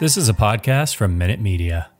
This is a podcast from Minute Media.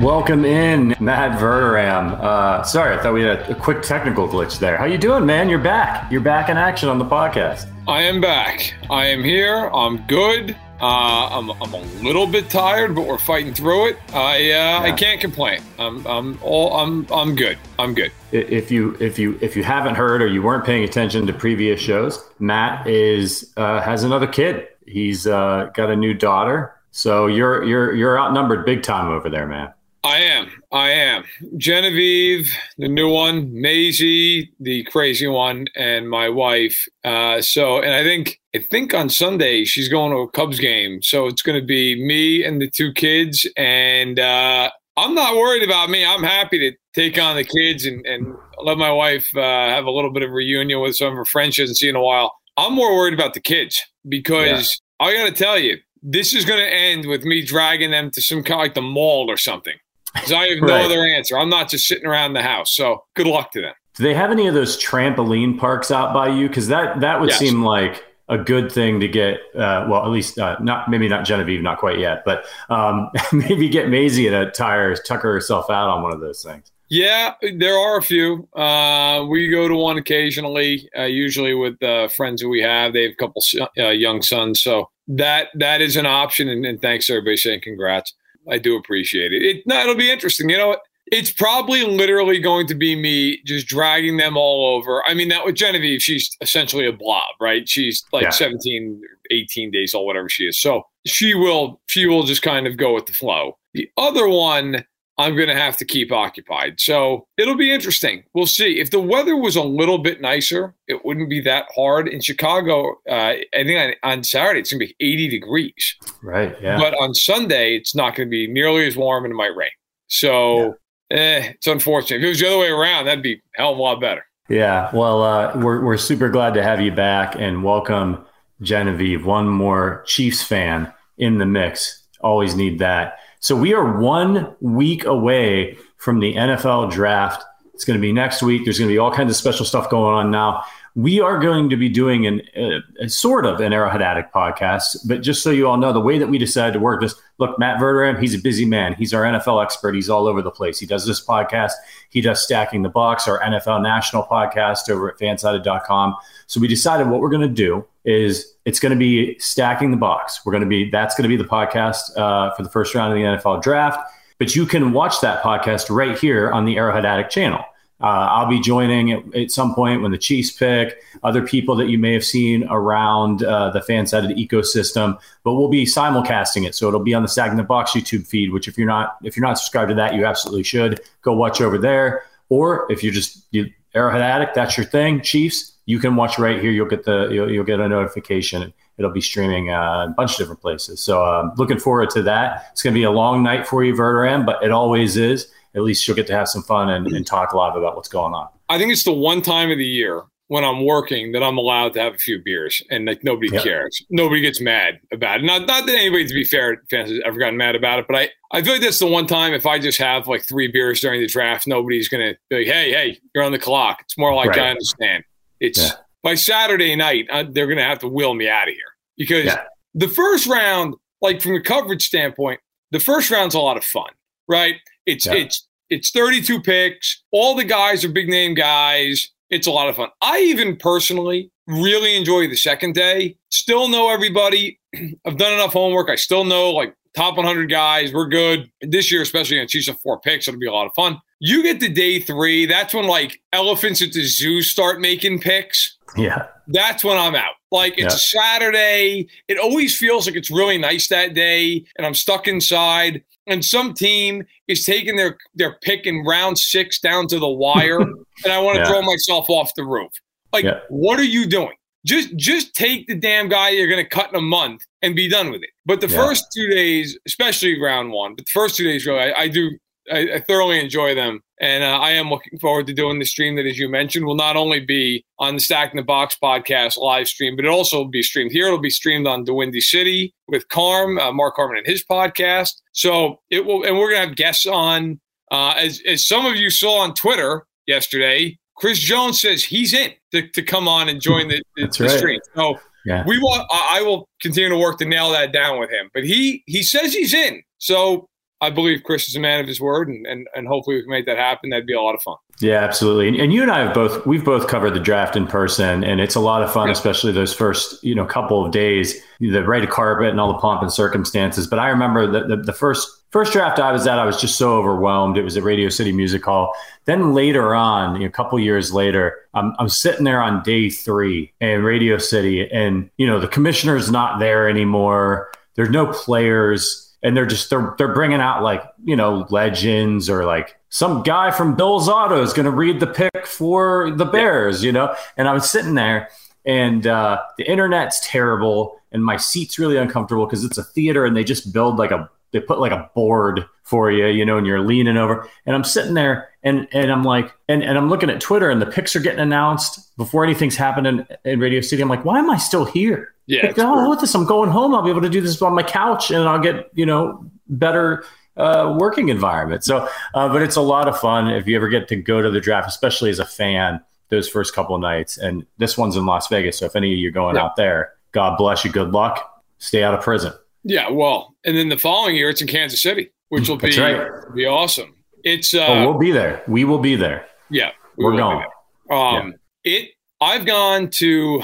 Welcome in, Matt Verderame. Uh, sorry, I thought we had a, a quick technical glitch there. How you doing, man? You're back. You're back in action on the podcast. I am back. I am here. I'm good. Uh, I'm, I'm a little bit tired, but we're fighting through it. I uh, yeah. I can't complain. I'm I'm all I'm I'm good. I'm good. If you if you if you haven't heard or you weren't paying attention to previous shows, Matt is uh, has another kid. He's uh, got a new daughter. So you're you're you're outnumbered big time over there, man. I am. I am. Genevieve, the new one, Maisie, the crazy one, and my wife. Uh, so, and I think I think on Sunday she's going to a Cubs game. So it's going to be me and the two kids. And uh, I'm not worried about me. I'm happy to take on the kids and, and let my wife uh, have a little bit of reunion with some of her friends she hasn't seen in a while. I'm more worried about the kids because yeah. I got to tell you, this is going to end with me dragging them to some kind of like the mall or something. Because I have no right. other answer. I'm not just sitting around the house. So good luck to them. Do they have any of those trampoline parks out by you? Because that that would yes. seem like a good thing to get. Uh, well, at least uh, not maybe not Genevieve, not quite yet, but um, maybe get Maisie to tire tucker herself out on one of those things. Yeah, there are a few. Uh, we go to one occasionally, uh, usually with uh, friends that we have. They have a couple uh, young sons, so that that is an option. And, and thanks everybody saying congrats. I do appreciate it. it no, it'll be interesting. You know what? It's probably literally going to be me just dragging them all over. I mean, that with Genevieve, she's essentially a blob, right? She's like yeah. 17, 18 days old, whatever she is. So she will, she will just kind of go with the flow. The other one, I'm going to have to keep occupied. So it'll be interesting. We'll see. If the weather was a little bit nicer, it wouldn't be that hard. In Chicago, uh, I think on, on Saturday, it's going to be 80 degrees. Right. Yeah. But on Sunday, it's not going to be nearly as warm and it might rain. So yeah. eh, it's unfortunate. If it was the other way around, that'd be a hell of a lot better. Yeah. Well, uh, we're, we're super glad to have you back and welcome Genevieve, one more Chiefs fan in the mix. Always need that. So we are one week away from the NFL draft. It's going to be next week. There's going to be all kinds of special stuff going on now. We are going to be doing an, a, a sort of an Arrowhead Addict podcast, but just so you all know, the way that we decided to work this, look, Matt Verderame, he's a busy man. He's our NFL expert. He's all over the place. He does this podcast. He does Stacking the Box, our NFL national podcast over at fansided.com. So we decided what we're going to do is it's going to be stacking the box. We're going to be that's going to be the podcast uh, for the first round of the NFL draft. But you can watch that podcast right here on the Arrowhead Addict channel. Uh, I'll be joining at, at, some point when the Chiefs pick, other people that you may have seen around uh, the FanSided ecosystem, but we'll be simulcasting it. So it'll be on the Stacking the Box YouTube feed, which if you're not if you're not subscribed to that, you absolutely should go watch over there. Or if you're just you, Arrowhead Addict, that's your thing, Chiefs you can watch right here. You'll get the you'll, you'll get a notification. It'll be streaming uh, a bunch of different places. So um, looking forward to that. It's going to be a long night for you, Verderame, but it always is. At least you'll get to have some fun and, and talk a lot about what's going on. I think it's the one time of the year when I'm working that I'm allowed to have a few beers and like nobody cares. Nobody gets mad about it. Not not that anybody to be fair fans has ever gotten mad about it, but I, I feel like that's the one time if I just have like three beers during the draft, nobody's gonna be like, Hey, hey, you're on the clock. It's more like right. I understand. It's yeah. by Saturday night, uh, they're going to have to wheel me out of here because yeah. the first round, like from a coverage standpoint, the first round's a lot of fun, right? It's yeah. it's it's 32 picks. All the guys are big name guys. It's a lot of fun. I even personally really enjoy the second day. Still know everybody. I've done enough homework. I still know like top 100 guys. We're good. This year, especially on Chiefs of four picks, it'll be a lot of fun. You get to day three. That's when like elephants at the zoo start making picks. Yeah. That's when I'm out. Like it's yeah. a Saturday. It always feels like it's really nice that day, and I'm stuck inside. And some team is taking their their pick in round six down to the wire, and I want to yeah. throw myself off the roof. Like, yeah. what are you doing? Just just take the damn guy you're going to cut in a month and be done with it. But the first two days, especially round one, but the first two days, really, I, I do I, I, thoroughly enjoy them. And uh, I am looking forward to doing the stream that, as you mentioned, will not only be on the Stacking the Box podcast live stream, but it also will be streamed here. It'll be streamed on the Windy City with Carm, uh, Mark Carman and his podcast. So it will, and we're going to have guests on. Uh, as, as some of you saw on Twitter yesterday, Chris Jones says he's in. to, to come on and join the, the, the right. stream. So Yeah. we will. I I will continue to work to nail that down with him. But he he says he's in. So I believe Chris is a man of his word, and and, and hopefully we can make that happen. That'd be a lot of fun. Yeah, absolutely. And, and you and I have both we've both covered the draft in person, and it's a lot of fun, Yeah. especially those first you know couple of days, the red carpet and all the pomp and circumstances. But I remember that the, the first first draft I was at, I was just so overwhelmed. It was at Radio City Music Hall. Then later on, you know, a couple years later, I'm I'm sitting there on day three in Radio City, and you know the commissioner's not there anymore. There's no players and they're just they're they're bringing out like you know legends or like some guy from Bill's Auto is going to read the pick for the Bears, you know. And I was sitting there, and uh, the internet's terrible, and my seat's really uncomfortable because it's a theater, and they just build like a they put like a board for you, you know, and you're leaning over, and I'm sitting there, and and I'm like, and and I'm looking at Twitter, and the picks are getting announced before anything's happened in, in Radio City. I'm like, why am I still here? Yeah, Like, oh, with this, I'm going home. I'll be able to do this on my couch, and I'll get you know better uh, working environment. So, uh, but it's a lot of fun if you ever get to go to the draft, especially as a fan. Those first couple of nights, and this one's in Las Vegas. So if any of you are going Yeah. out there, God bless you. Good luck. Stay out of prison. Yeah. Well, and then the following year it's in Kansas City, which will be right. be awesome. It's uh, oh, we'll be there. We will be there. yeah, we We're going. Um, it. I've gone to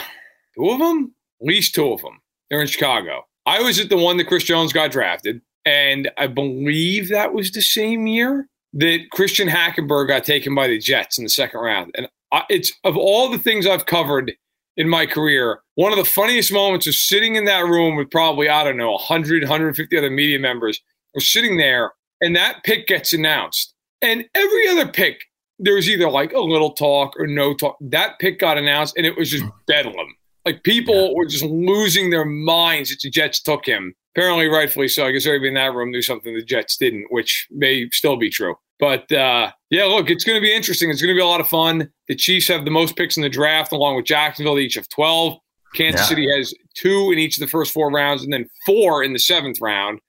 two of them, at least two of them. They're in Chicago. I was at the one that Chris Jones got drafted, and I believe that was the same year that Christian Hackenberg got taken by the Jets in the second round. And I, it's of all the things I've covered in my career, one of the funniest moments was sitting in that room with probably I don't know 100, 150 other media members. We're sitting there, and that pick gets announced, and every other pick there was either like a little talk or no talk. That pick got announced, and it was just mm. bedlam. Like people were just losing their minds that the Jets took him. Apparently, rightfully so. I guess everybody in that room knew something the Jets didn't, which may still be true. But uh, yeah, look, it's going to be interesting. It's going to be a lot of fun. The Chiefs have the most picks in the draft, along with Jacksonville, each of 12. Kansas Yeah. City has two in each of the first four rounds, and then four in the seventh round.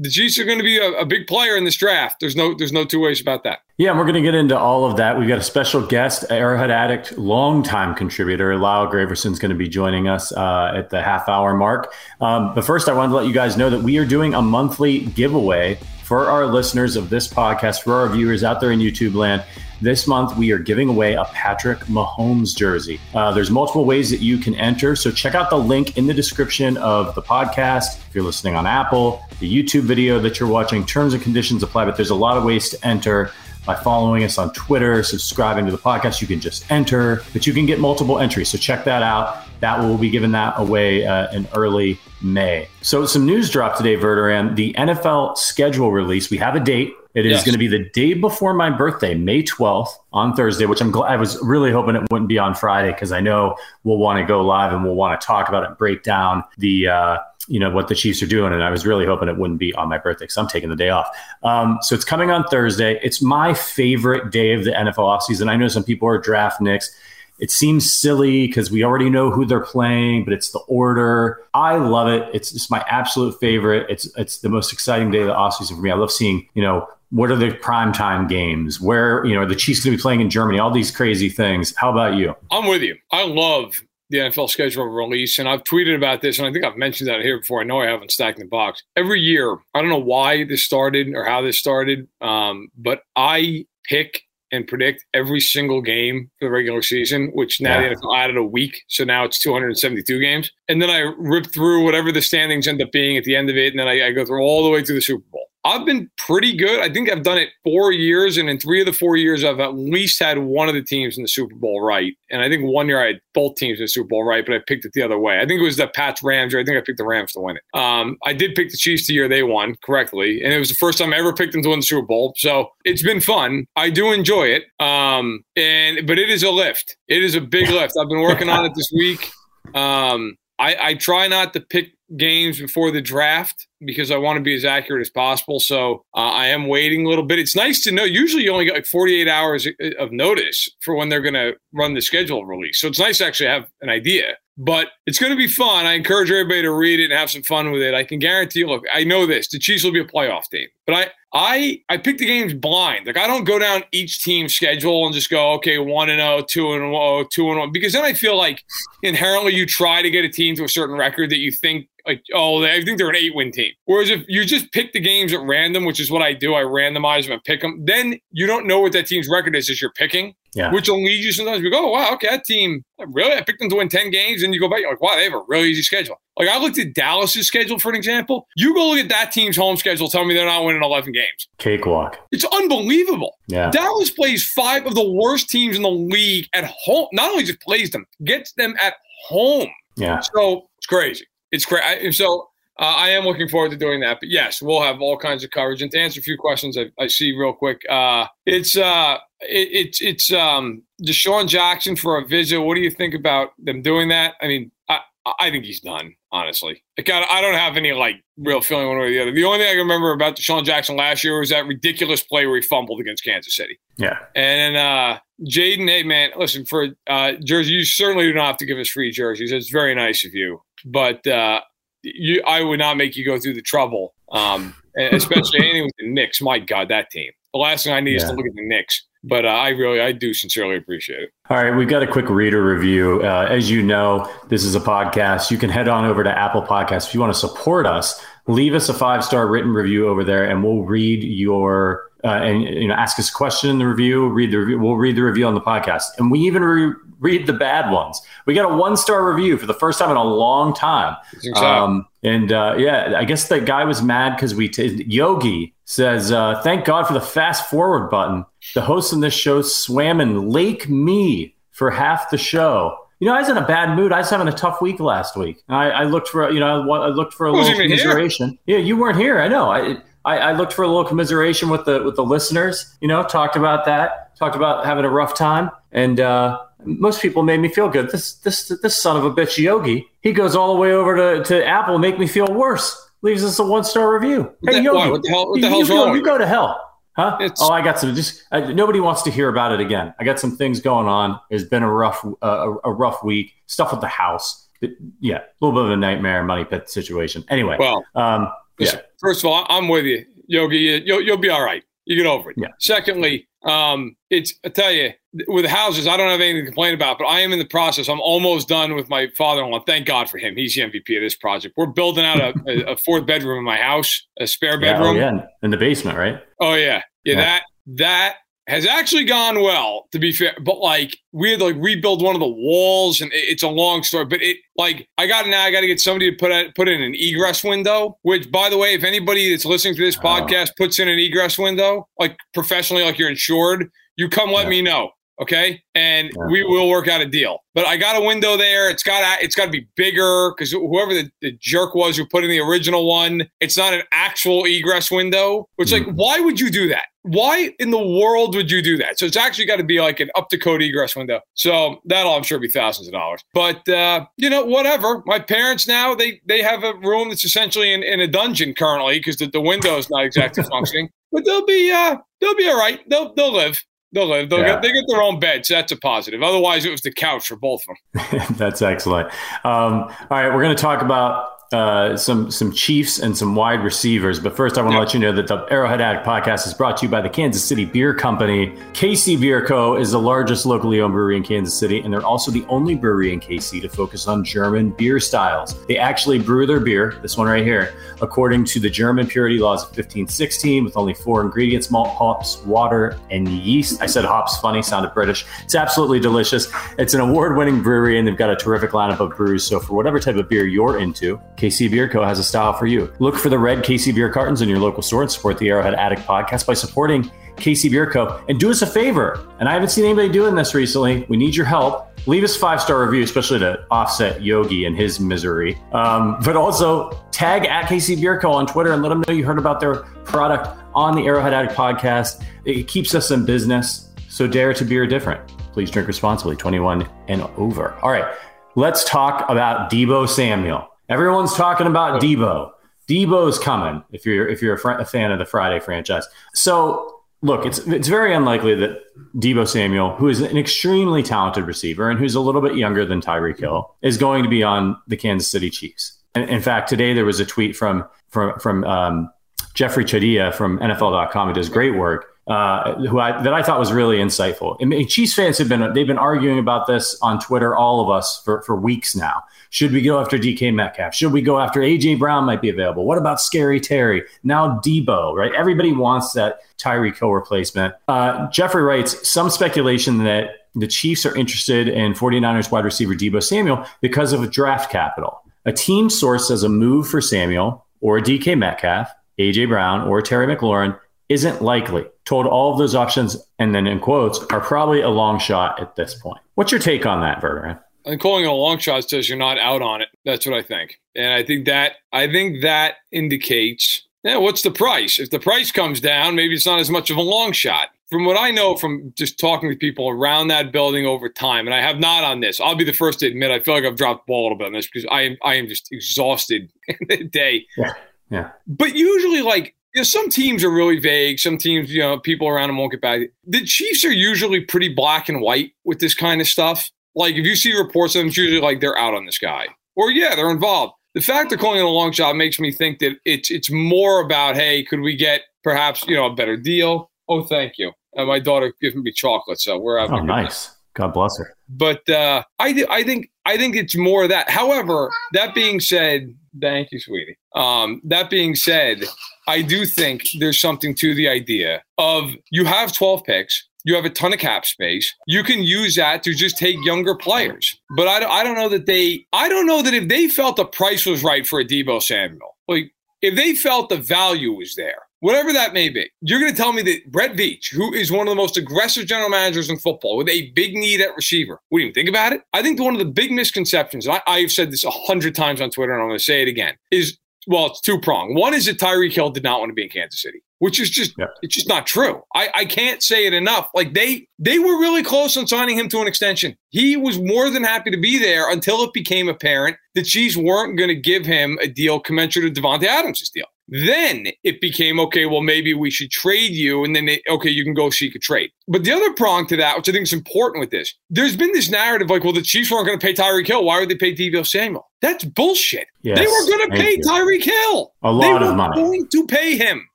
The Chiefs are going to be a, a big player in this draft. There's no, there's no two ways about that. Yeah, and we're going to get into all of that. We've got a special guest, Arrowhead Addict, longtime contributor, Lyle Graversen's going to be joining us uh, at the half hour mark. Um, but first, I wanted to let you guys know that we are doing a monthly giveaway for our listeners of this podcast, for our viewers out there in YouTube land. This month, we are giving away a Patrick Mahomes jersey. Uh, there's multiple ways that you can enter. So check out the link in the description of the podcast. If you're listening on Apple, the YouTube video that you're watching, terms and conditions apply, but there's a lot of ways to enter by following us on Twitter, subscribing to the podcast. You can just enter, but you can get multiple entries. So check that out. That will be giving that away uh, in early May. So some news dropped today, Verderame. The NFL schedule release. We have a date. It is Yes. going to be the day before my birthday, May 12th on Thursday, which I'm glad I was really hoping it wouldn't be on Friday because I know we'll want to go live and we'll want to talk about it, break down the, uh, you know, what the Chiefs are doing. And I was really hoping it wouldn't be on my birthday because I'm taking the day off. Um, so it's coming on Thursday. It's my favorite day of the NFL offseason. I know some people are draft nicks. It seems silly because we already know who they're playing, but it's the order. I love it. It's just my absolute favorite. It's it's the most exciting day of the offseason for me. I love seeing, you know, what are the primetime games? Where, you know, the Chiefs going to be playing in Germany, all these crazy things. How about you? I'm with you. I love the NFL schedule release, and I've tweeted about this, and I think I've mentioned that here before. I know I haven't stacked the box. Every year, I don't know why this started or how this started, um, but I pick and predict every single game for the regular season, which now Yeah. the NFL added a week, so now it's 272 games, and then I rip through whatever the standings end up being at the end of it, and then I, I go through all the way through the Super Bowl. I've been pretty good. I think I've done it four years, and in three of the four years, I've at least had one of the teams in the Super Bowl right. And I think one year I had both teams in the Super Bowl right, but I picked it the other way. I think it was the Pats Rams, or I think I picked the Rams to win it. Um, I did pick the Chiefs the year they won correctly, and it was the first time I ever picked them to win the Super Bowl. So it's been fun. I do enjoy it. Um, and but it is a lift. It is a big lift. I've been working on it this week. Um, I, I try not to pick games before the draft because I want to be as accurate as possible. So uh, I am waiting a little bit. It's nice to know. Usually, you only get like 48 hours of notice for when they're going to run the schedule release. So it's nice to actually have an idea. But it's going to be fun. I encourage everybody to read it and have some fun with it. I can guarantee you. Look, I know this: the Chiefs will be a playoff team, but I I I pick the games blind. Like I don't go down each team's schedule and just go, okay, one and 0, 2 and 0, 2 and 1 because then I feel like inherently you try to get a team to a certain record that you think like, oh, I think they're an eight win team. Whereas if you just pick the games at random, which is what I do, I randomize them and pick them, then you don't know what that team's record is as you're picking. Yeah. Which will lead you sometimes to go, oh, wow, okay, that team, really? I picked them to win 10 games. And you go back, you're like, wow, they have a really easy schedule. Like, I looked at Dallas's schedule for an example. You go look at that team's home schedule, tell me they're not winning 11 games. Cakewalk. It's unbelievable. Yeah. Dallas plays five of the worst teams in the league at home. Not only just plays them, gets them at home. Yeah. So it's crazy. It's crazy. So uh, I am looking forward to doing that. But yes, we'll have all kinds of coverage. And to answer a few questions I, I see real quick, uh, it's uh, it, it's it's um, DeSean Jackson for a visit. What do you think about them doing that? I mean, I I think he's done. Honestly, like, I don't have any like real feeling one way or the other. The only thing I can remember about DeSean Jackson last year was that ridiculous play where he fumbled against Kansas City. Yeah, and then uh, Jaden, hey man, listen for uh, jersey. You certainly do not have to give us free jerseys. It's very nice of you, but uh, you, I would not make you go through the trouble, um, especially anything with the Knicks. My God, that team. The last thing I need yeah. is to look at the Knicks. But uh, I really, I do sincerely appreciate it. All right, we've got a quick reader review. Uh, as you know, this is a podcast. You can head on over to Apple Podcasts if you want to support us. Leave us a five star written review over there, and we'll read your uh, and you know ask us a question in the review. Read the review. We'll read the review on the podcast, and we even re- read the bad ones. We got a one star review for the first time in a long time. Um, and uh, yeah, I guess that guy was mad because we t- Yogi says, uh, "Thank God for the fast forward button. The host in this show swam in Lake Me for half the show." You know, I was in a bad mood. I was having a tough week last week. I, I looked for, you know, I looked for a little commiseration. Here? Yeah, you weren't here. I know. I, I, I looked for a little commiseration with the with the listeners. You know, talked about that. Talked about having a rough time, and uh, most people made me feel good. This this this son of a bitch Yogi, he goes all the way over to, to Apple, make me feel worse. Leaves us a one star review. Hey Yogi, what the hell? What the hell's you, wrong? You go to hell. Huh? It's, oh, I got some. Just uh, nobody wants to hear about it again. I got some things going on. It's been a rough, uh, a, a, rough week. Stuff with the house. It, yeah, a little bit of a nightmare money pit situation. Anyway, well, um, yeah. First of all, I'm with you, Yogi. You'll, you'll be all right. You get over it. Yeah. Secondly, um, it's I tell you, with the houses, I don't have anything to complain about, but I am in the process. I'm almost done with my father-in-law. Thank God for him. He's the MVP of this project. We're building out a, a fourth bedroom in my house, a spare bedroom. Yeah, oh, yeah, in the basement, right? Oh yeah. yeah, yeah. That that has actually gone well, to be fair. But like we had to like rebuild one of the walls, and it's a long story. But it like I got now I got to get somebody to put a, put in an egress window. Which, by the way, if anybody that's listening to this oh. podcast puts in an egress window, like professionally, like you're insured, you come let yeah. me know okay? And we will work out a deal. But i got a window there. It's got it's got to be bigger because whoever the, the, jerk was who put in the original one it's not an actual egress window. Which mm. like why would you do that? Why in the world would you do that? So it's actually got to be like an up to code egress window. So that'll i'm sure be thousands of dollars. But uh, you know whatever. My parents now they they have a room that's essentially in, in a dungeon currently because the, the window is not exactly functioning. But they'll be uh they'll be all right. They'll they'll live They'll. They'll yeah. get, they get their own beds. That's a positive. Otherwise, it was the couch for both of them. That's excellent. Um, all right, we're going to talk about uh, some some Chiefs and some wide receivers. But first, I want to let you know that the Arrowhead Addict podcast is brought to you by the Kansas City Beer Company. KC Beer Co. is the largest locally owned brewery in Kansas City, and they're also the only brewery in KC to focus on German beer styles. They actually brew their beer, this one right here, according to the German purity laws of 1516, with only four ingredients: malt, hops, water, and yeast. I said hops funny, sounded British. It's absolutely delicious. It's an award-winning brewery, and they've got a terrific lineup of brews. So for whatever type of beer you're into KC Beer Co. has a style for you. Look for the red KC beer cartons in your local store and support the Arrowhead Addict podcast by supporting KC Beer Co. And do us a favor, and I haven't seen anybody doing this recently. We need your help. Leave us a five star review, especially to offset Yogi and his misery. Um, but also tag at KC Beer Co. on Twitter and let them know you heard about their product on the Arrowhead Addict podcast. It keeps us in business. So dare to beer different. Please drink responsibly, 21 and over. All right, let's talk about Deebo Samuel. Everyone's talking about Deebo. Deebo's coming. If you're if you're a, fr- a, fan of the Friday franchise, so look, it's it's very unlikely that Deebo Samuel, who is an extremely talented receiver and who's a little bit younger than Tyreek Hill, is going to be on the Kansas City Chiefs. And in fact, today there was a tweet from from from um, Jeffrey Chadiha from NFL.com, who does great work, uh, who I, that I thought was really insightful. I mean, Chiefs fans have been they've been arguing about this on Twitter, all of us for for weeks now. Should we go after DK Metcalf? Should we go after AJ Brown? Might be available. What about Scary Terry? Now Deebo, right? Everybody wants that Tyreek replacement. Uh, Jeffrey writes some speculation that the Chiefs are interested in 49ers wide receiver Deebo Samuel because of draft capital. A team source says a move for Samuel or DK Metcalf, AJ Brown, or Terry McLaurin isn't likely. Told all of those options, and then in quotes, are probably a long shot at this point. What's your take on that, Verderame? And calling it a long shot says you're not out on it. That's what I think. And I think that I think that indicates yeah, what's the price? If the price comes down, maybe it's not as much of a long shot. From what I know from just talking with people around that building over time, and I have not on this, I'll be the first to admit I feel like I've dropped the ball a little bit on this because I am I am just exhausted in the day. Yeah. Yeah. But usually like you know, some teams are really vague. Some teams, you know, people around them won't get back. The Chiefs are usually pretty black and white with this kind of stuff. Like if you see reports of them, it's usually like they're out on this guy, or yeah, they're involved. The fact they're calling it a long shot makes me think that it's it's more about hey, could we get perhaps you know a better deal? Oh, thank you. Uh, my daughter giving me chocolate, so we're having. Oh, nice. God bless her. But uh, I th- I think I think it's more of that. However, that being said, thank you, sweetie. Um, that being said, I do think there's something to the idea of you have 12 picks. You have a ton of cap space. You can use that to just take younger players. But I, I don't know that they, I don't know that if they felt the price was right for a Deebo Samuel, like if they felt the value was there, whatever that may be, you're going to tell me that Brett Veach, who is one of the most aggressive general managers in football with a big need at receiver, do you think about it? I think one of the big misconceptions, and I, I've said this a hundred times on Twitter and I'm going to say it again, is well, it's two prong. One is that Tyreek Hill did not want to be in Kansas City, which is just yeah. it's just not true. I, I can't say it enough. Like they they were really close on signing him to an extension. He was more than happy to be there until it became apparent that Chiefs weren't going to give him a deal commensurate to Davante Adams' deal. Then it became okay. Well, maybe we should trade you, and then they, okay, you can go seek a trade. But the other prong to that, which I think is important with this, there's been this narrative like, well, the Chiefs weren't going to pay Tyreek Hill. Why would they pay Deebo Samuel? That's bullshit. Yes, they were going to pay Tyreek Hill. A lot they of money. Going to pay him.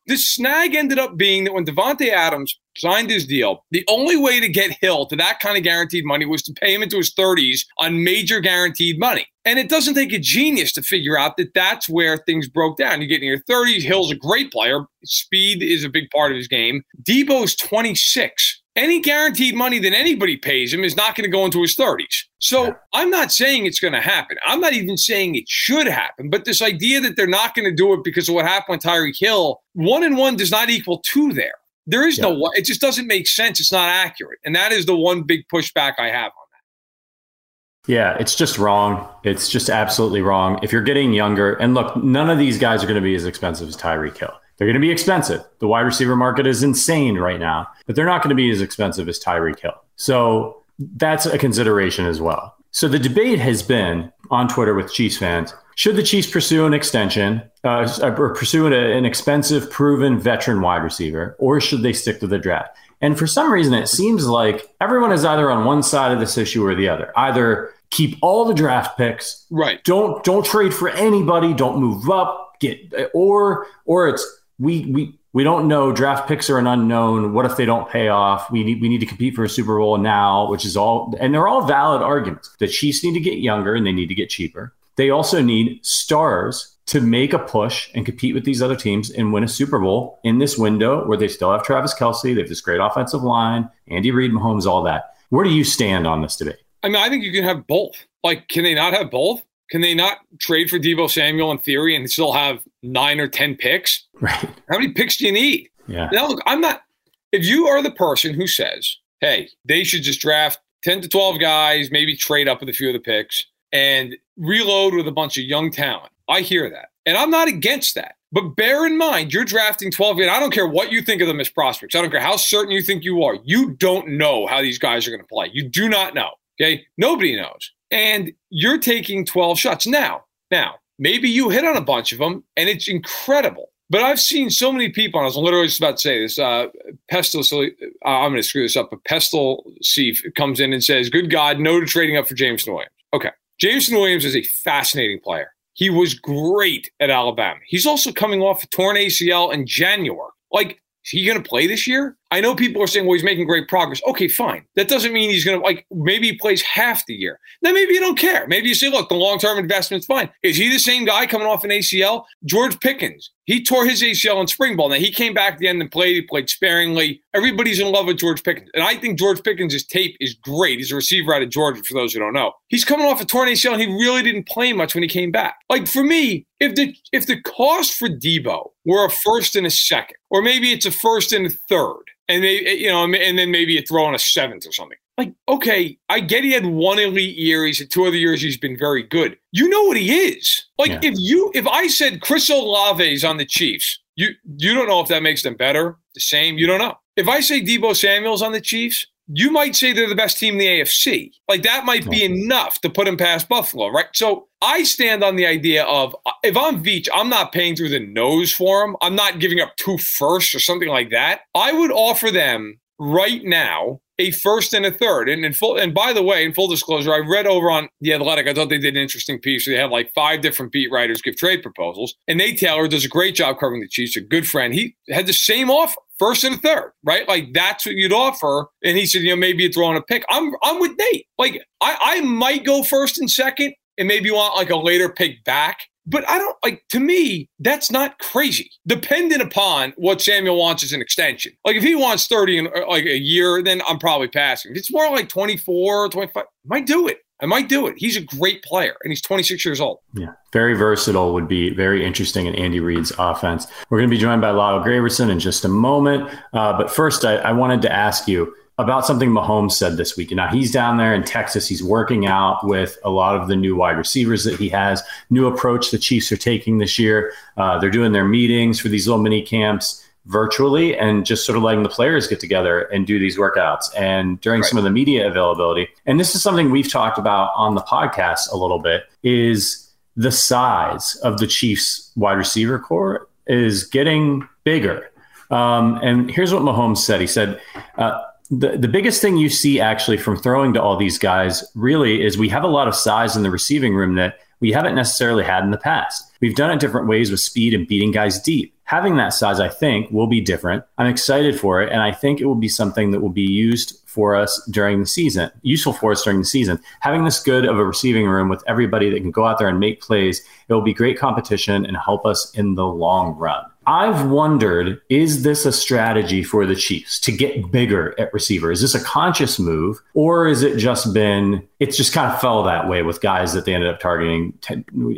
The snag ended up being that when Davante Adams signed his deal, the only way to get Hill to that kind of guaranteed money was to pay him into his 30s on major guaranteed money. And it doesn't take a genius to figure out that that's where things broke down. You get in your 30s. Hill's a great player. Speed is a big part of his game. Deebo's 26 any guaranteed money that anybody pays him is not going to go into his 30s. So yeah. I'm not saying it's going to happen. I'm not even saying it should happen. But this idea that they're not going to do it because of what happened with Tyreek Hill, one and one does not equal two there. There is yeah. no It just doesn't make sense. It's not accurate. And that is the one big pushback I have on that. Yeah, it's just wrong. It's just absolutely wrong. If you're getting younger, and look, none of these guys are going to be as expensive as Tyreek Hill. They're going to be expensive. The wide receiver market is insane right now, but they're not going to be as expensive as Tyreek Hill. So that's a consideration as well. So the debate has been on Twitter with Chiefs fans should the Chiefs pursue an extension uh, or pursue an expensive, proven veteran wide receiver, or should they stick to the draft? And for some reason, it seems like everyone is either on one side of this issue or the other. Either keep all the draft picks, right? Don't don't trade for anybody. Don't move up. Get or or it's we we we don't know. Draft picks are an unknown. What if they don't pay off? We need we need to compete for a Super Bowl now, which is all and they're all valid arguments. The Chiefs need to get younger and they need to get cheaper. They also need stars to make a push and compete with these other teams and win a Super Bowl in this window where they still have Travis Kelce, they have this great offensive line, Andy Reid, Mahomes, all that. Where do you stand on this debate? I mean, I think you can have both. Like, can they not have both? Can they not trade for Deebo Samuel in theory and still have nine or 10 picks? Right. How many picks do you need? Yeah. Now, look, I'm not, if you are the person who says, hey, they should just draft 10 to 12 guys, maybe trade up with a few of the picks and reload with a bunch of young talent, I hear that. And I'm not against that. But bear in mind, you're drafting 12, and I don't care what you think of them as prospects. I don't care how certain you think you are. You don't know how these guys are going to play. You do not know. Okay. Nobody knows and you're taking 12 shots. Now, now, maybe you hit on a bunch of them and it's incredible. But I've seen so many people, and I was literally just about to say this. Uh, Pestle, uh, I'm going to screw this up, but Pestle Seif comes in and says, Good God, no to trading up for Jameson Williams. Okay. Jameson Williams is a fascinating player. He was great at Alabama. He's also coming off a torn ACL in January. Like, is he going to play this year? I know people are saying, well, he's making great progress. Okay, fine. That doesn't mean he's going to, like, maybe he plays half the year. Then maybe you don't care. Maybe you say, look, the long term investment's fine. Is he the same guy coming off an ACL? George Pickens, he tore his ACL in spring ball. Now, he came back at the end and played. He played sparingly. Everybody's in love with George Pickens. And I think George Pickens' tape is great. He's a receiver out of Georgia, for those who don't know. He's coming off a torn ACL, and he really didn't play much when he came back. Like, for me, if the if the cost for Deebo were a first and a second, or maybe it's a first and a third, and they, eh, you know, and then maybe you throw in a seventh or something. Like, okay, I get he had one elite year. He's had two other years. He's been very good. You know what he is. Like, yeah. if you, if I said Chris Olave is on the Chiefs, you, you don't know if that makes them better, the same. You don't know. If I say Deebo Samuel's on the Chiefs, you might say they're the best team in the AFC. Like that might be enough to put him past Buffalo, right? So I stand on the idea of uh, if I'm Veach, I'm not paying through the nose for him. I'm not giving up two firsts or something like that. I would offer them right now a first and a third. And in full, and by the way, in full disclosure, I read over on the Athletic. I thought they did an interesting piece. They had like five different beat writers give trade proposals, and Nate Taylor does a great job covering the Chiefs. A good friend. He had the same offer, first and third, right? Like that's what you'd offer. And he said, you know, maybe you throw in a pick. I'm I'm with Nate. Like I I might go first and second, and maybe you want like a later pick back. But I don't like to me, that's not crazy. Dependent upon what Samuel wants as an extension. Like if he wants 30 in uh, like a year, then I'm probably passing. If it's more like 24, 25, I might do it. I might do it. He's a great player and he's 26 years old. Yeah. Very versatile would be very interesting in Andy Reid's offense. We're going to be joined by Lyle Graversen in just a moment. Uh, but first, I, I wanted to ask you about something Mahomes said this week. Now he's down there in Texas. He's working out with a lot of the new wide receivers that he has. New approach the Chiefs are taking this year. Uh, they're doing their meetings for these little mini camps virtually and just sort of letting the players get together and do these workouts and during right. some of the media availability. And this is something we've talked about on the podcast a little bit is the size of the Chiefs wide receiver corps is getting bigger. Um, and here's what Mahomes said. He said, uh, the, the biggest thing you see actually from throwing to all these guys really is we have a lot of size in the receiving room that we haven't necessarily had in the past. We've done it different ways with speed and beating guys deep. Having that size, I think, will be different. I'm excited for it, and I think it will be something that will be used for us during the season, useful for us during the season. Having this good of a receiving room with everybody that can go out there and make plays, it will be great competition and help us in the long run. I've wondered is this a strategy for the Chiefs to get bigger at receiver? Is this a conscious move or is it just been, it's just kind of fell that way with guys that they ended up targeting,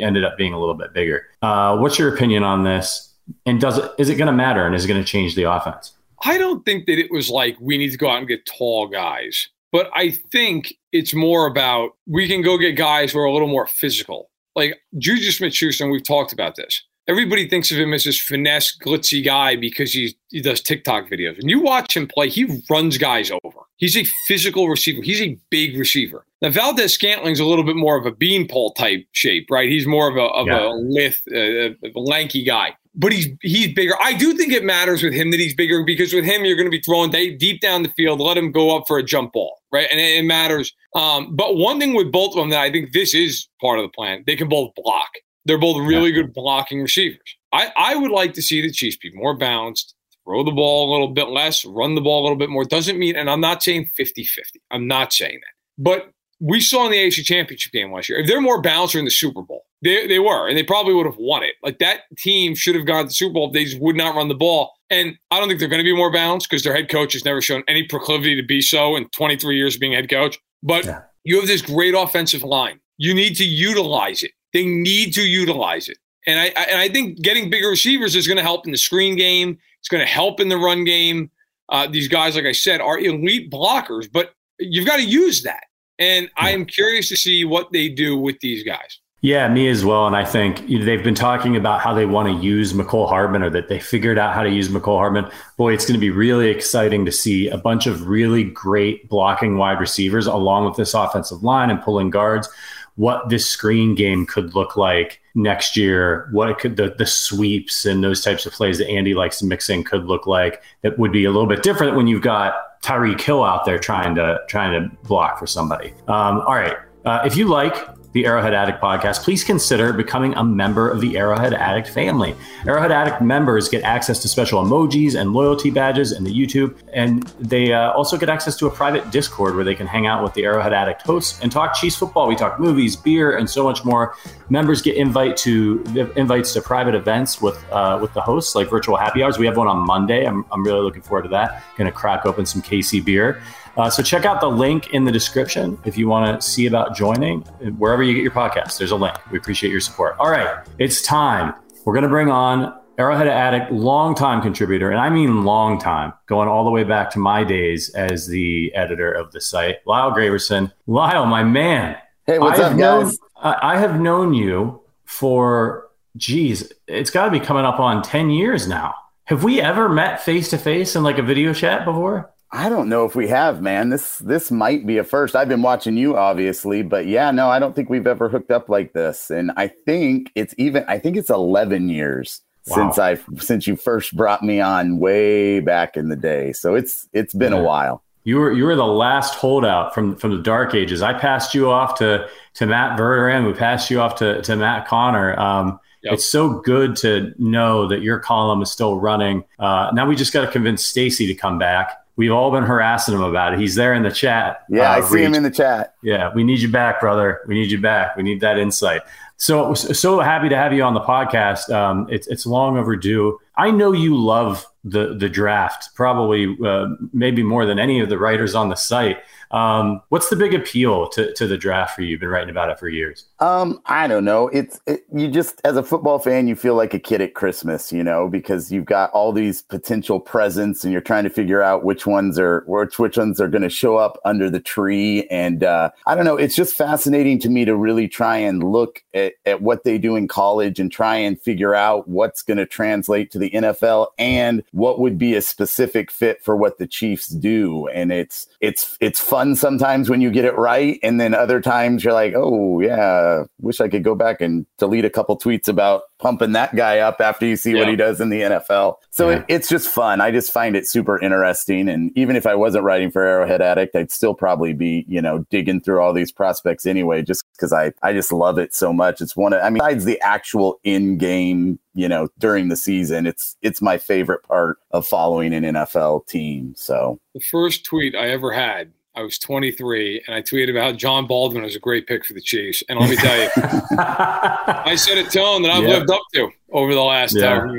ended up being a little bit bigger? Uh, what's your opinion on this? And does it, is it going to matter and is it going to change the offense? I don't think that it was like we need to go out and get tall guys, but I think it's more about we can go get guys who are a little more physical. Like Juju Smith Schuster, and we've talked about this everybody thinks of him as this finesse, glitzy guy because he he does TikTok videos. And you watch him play, he runs guys over. He's a physical receiver. He's a big receiver. Now Valdes-Scantling's a little bit more of a beanpole type shape, right? He's more of a of yeah. a lithe, uh, a lanky guy. But he's he's bigger. I do think it matters with him that he's bigger because with him you're going to be throwing deep down the field. Let him go up for a jump ball, right? And it, it matters. Um, but one thing with both of them that I think this is part of the plan, they can both block. They're both really good blocking receivers. I, I would like to see the Chiefs be more balanced, throw the ball a little bit less, run the ball a little bit more. Doesn't mean, and I'm not saying 50 50. I'm not saying that. But we saw in the AFC Championship game last year, if they're more balanced in the Super Bowl, they, they were, and they probably would have won it. Like that team should have gone to the Super Bowl if they just would not run the ball. And I don't think they're going to be more balanced because their head coach has never shown any proclivity to be so in 23 years of being head coach. But yeah. you have this great offensive line. You need to utilize it. They need to utilize it. And I, I and I think getting bigger receivers is going to help in the screen game. It's going to help in the run game. Uh, these guys, like I said, are elite blockers, but you've got to use that. And I am curious to see what they do with these guys. Yeah, me as well. And I think you know, they've been talking about how they want to use Mecole Hardman or that they figured out how to use Mecole Hardman. Boy, it's going to be really exciting to see a bunch of really great blocking wide receivers along with this offensive line and pulling guards what this screen game could look like next year, what could the, the sweeps and those types of plays that Andy likes to mix in could look like that would be a little bit different when you've got Tyreek Hill out there trying to trying to block for somebody. Um, all right. Uh, if you like the Arrowhead Addict podcast, please consider becoming a member of the Arrowhead Addict family. Arrowhead Addict members get access to special emojis and loyalty badges in the YouTube, and they uh, also get access to a private Discord where they can hang out with the Arrowhead Addict hosts and talk Chiefs football. We talk movies, beer, and so much more. Members get invite to invites to private events with uh, with the hosts, like virtual happy hours. We have one on Monday. I'm, I'm really looking forward to that. Going to crack open some KC beer. Uh, so check out the link in the description if you want to see about joining wherever you get your podcast. There's a link. We appreciate your support. All right, it's time. We're going to bring on Arrowhead Addict, longtime contributor, and I mean long time, going all the way back to my days as the editor of the site, Lyle Graversen. Lyle, my man. Hey, what's up, guys? Known, I have known you for, geez, it's got to be coming up on 10 years now. Have we ever met face to face in like a video chat before? I don't know if we have, man. This this might be a first. I've been watching you, obviously, but yeah, no, I don't think we've ever hooked up like this. And I think it's even. I think it's eleven years wow. since I've since you first brought me on way back in the day. So it's it's been yeah. a while. You were you were the last holdout from from the dark ages. I passed you off to to Matt Verderame. We passed you off to to Matt Connor. Um, Yep. It's so good to know that your column is still running. Uh, now we just got to convince Stacy to come back. We've all been harassing him about it. He's there in the chat. Yeah, uh, I see reach. him in the chat. Yeah, we need you back, brother. We need you back. We need that insight. So so happy to have you on the podcast. Um, it's it's long overdue. I know you love the the draft, probably uh, maybe more than any of the writers on the site. Um, what's the big appeal to, to the draft for you? You've been writing about it for years. Um, I don't know. It's it, you just as a football fan, you feel like a kid at Christmas, you know, because you've got all these potential presents, and you're trying to figure out which ones are which which ones are going to show up under the tree. And uh, I don't know. It's just fascinating to me to really try and look at, at what they do in college and try and figure out what's going to translate to the NFL and what would be a specific fit for what the Chiefs do. And it's it's it's fun sometimes when you get it right. And then other times you're like, oh, yeah, wish I could go back and delete a couple tweets about pumping that guy up after you see yeah. what he does in the NFL. So yeah. it, it's just fun. I just find it super interesting. And even if I wasn't writing for Arrowhead Addict, I'd still probably be, you know, digging through all these prospects anyway, just because I, I just love it so much. It's one of, I mean, besides the actual in game, you know, during the season, it's, it's my favorite part of following an NFL team. So the first tweet I ever had I was 23 and I tweeted about Jon Baldwin was a great pick for the Chiefs. And let me tell you, I set a tone that I've yeah. lived up to over the last yeah. uh,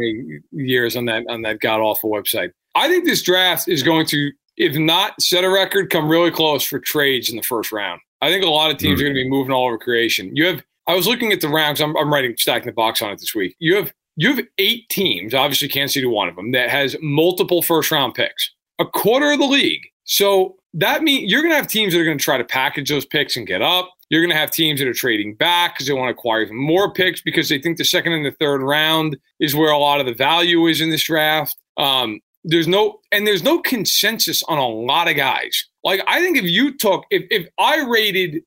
years on that on that god awful website. I think this draft is going to, if not set a record, come really close for trades in the first round. I think a lot of teams mm. are going to be moving all over creation. You have, I was looking at the rounds. I'm, I'm writing stacking the box on it this week. You have you have eight teams. Obviously, Kansas City one of them that has multiple first round picks. A quarter of the league. So that means you're going to have teams that are going to try to package those picks and get up. You're going to have teams that are trading back because they want to acquire even more picks because they think the second and the third round is where a lot of the value is in this draft. Um, there's no and there's no consensus on a lot of guys. Like I think if you took if if I rated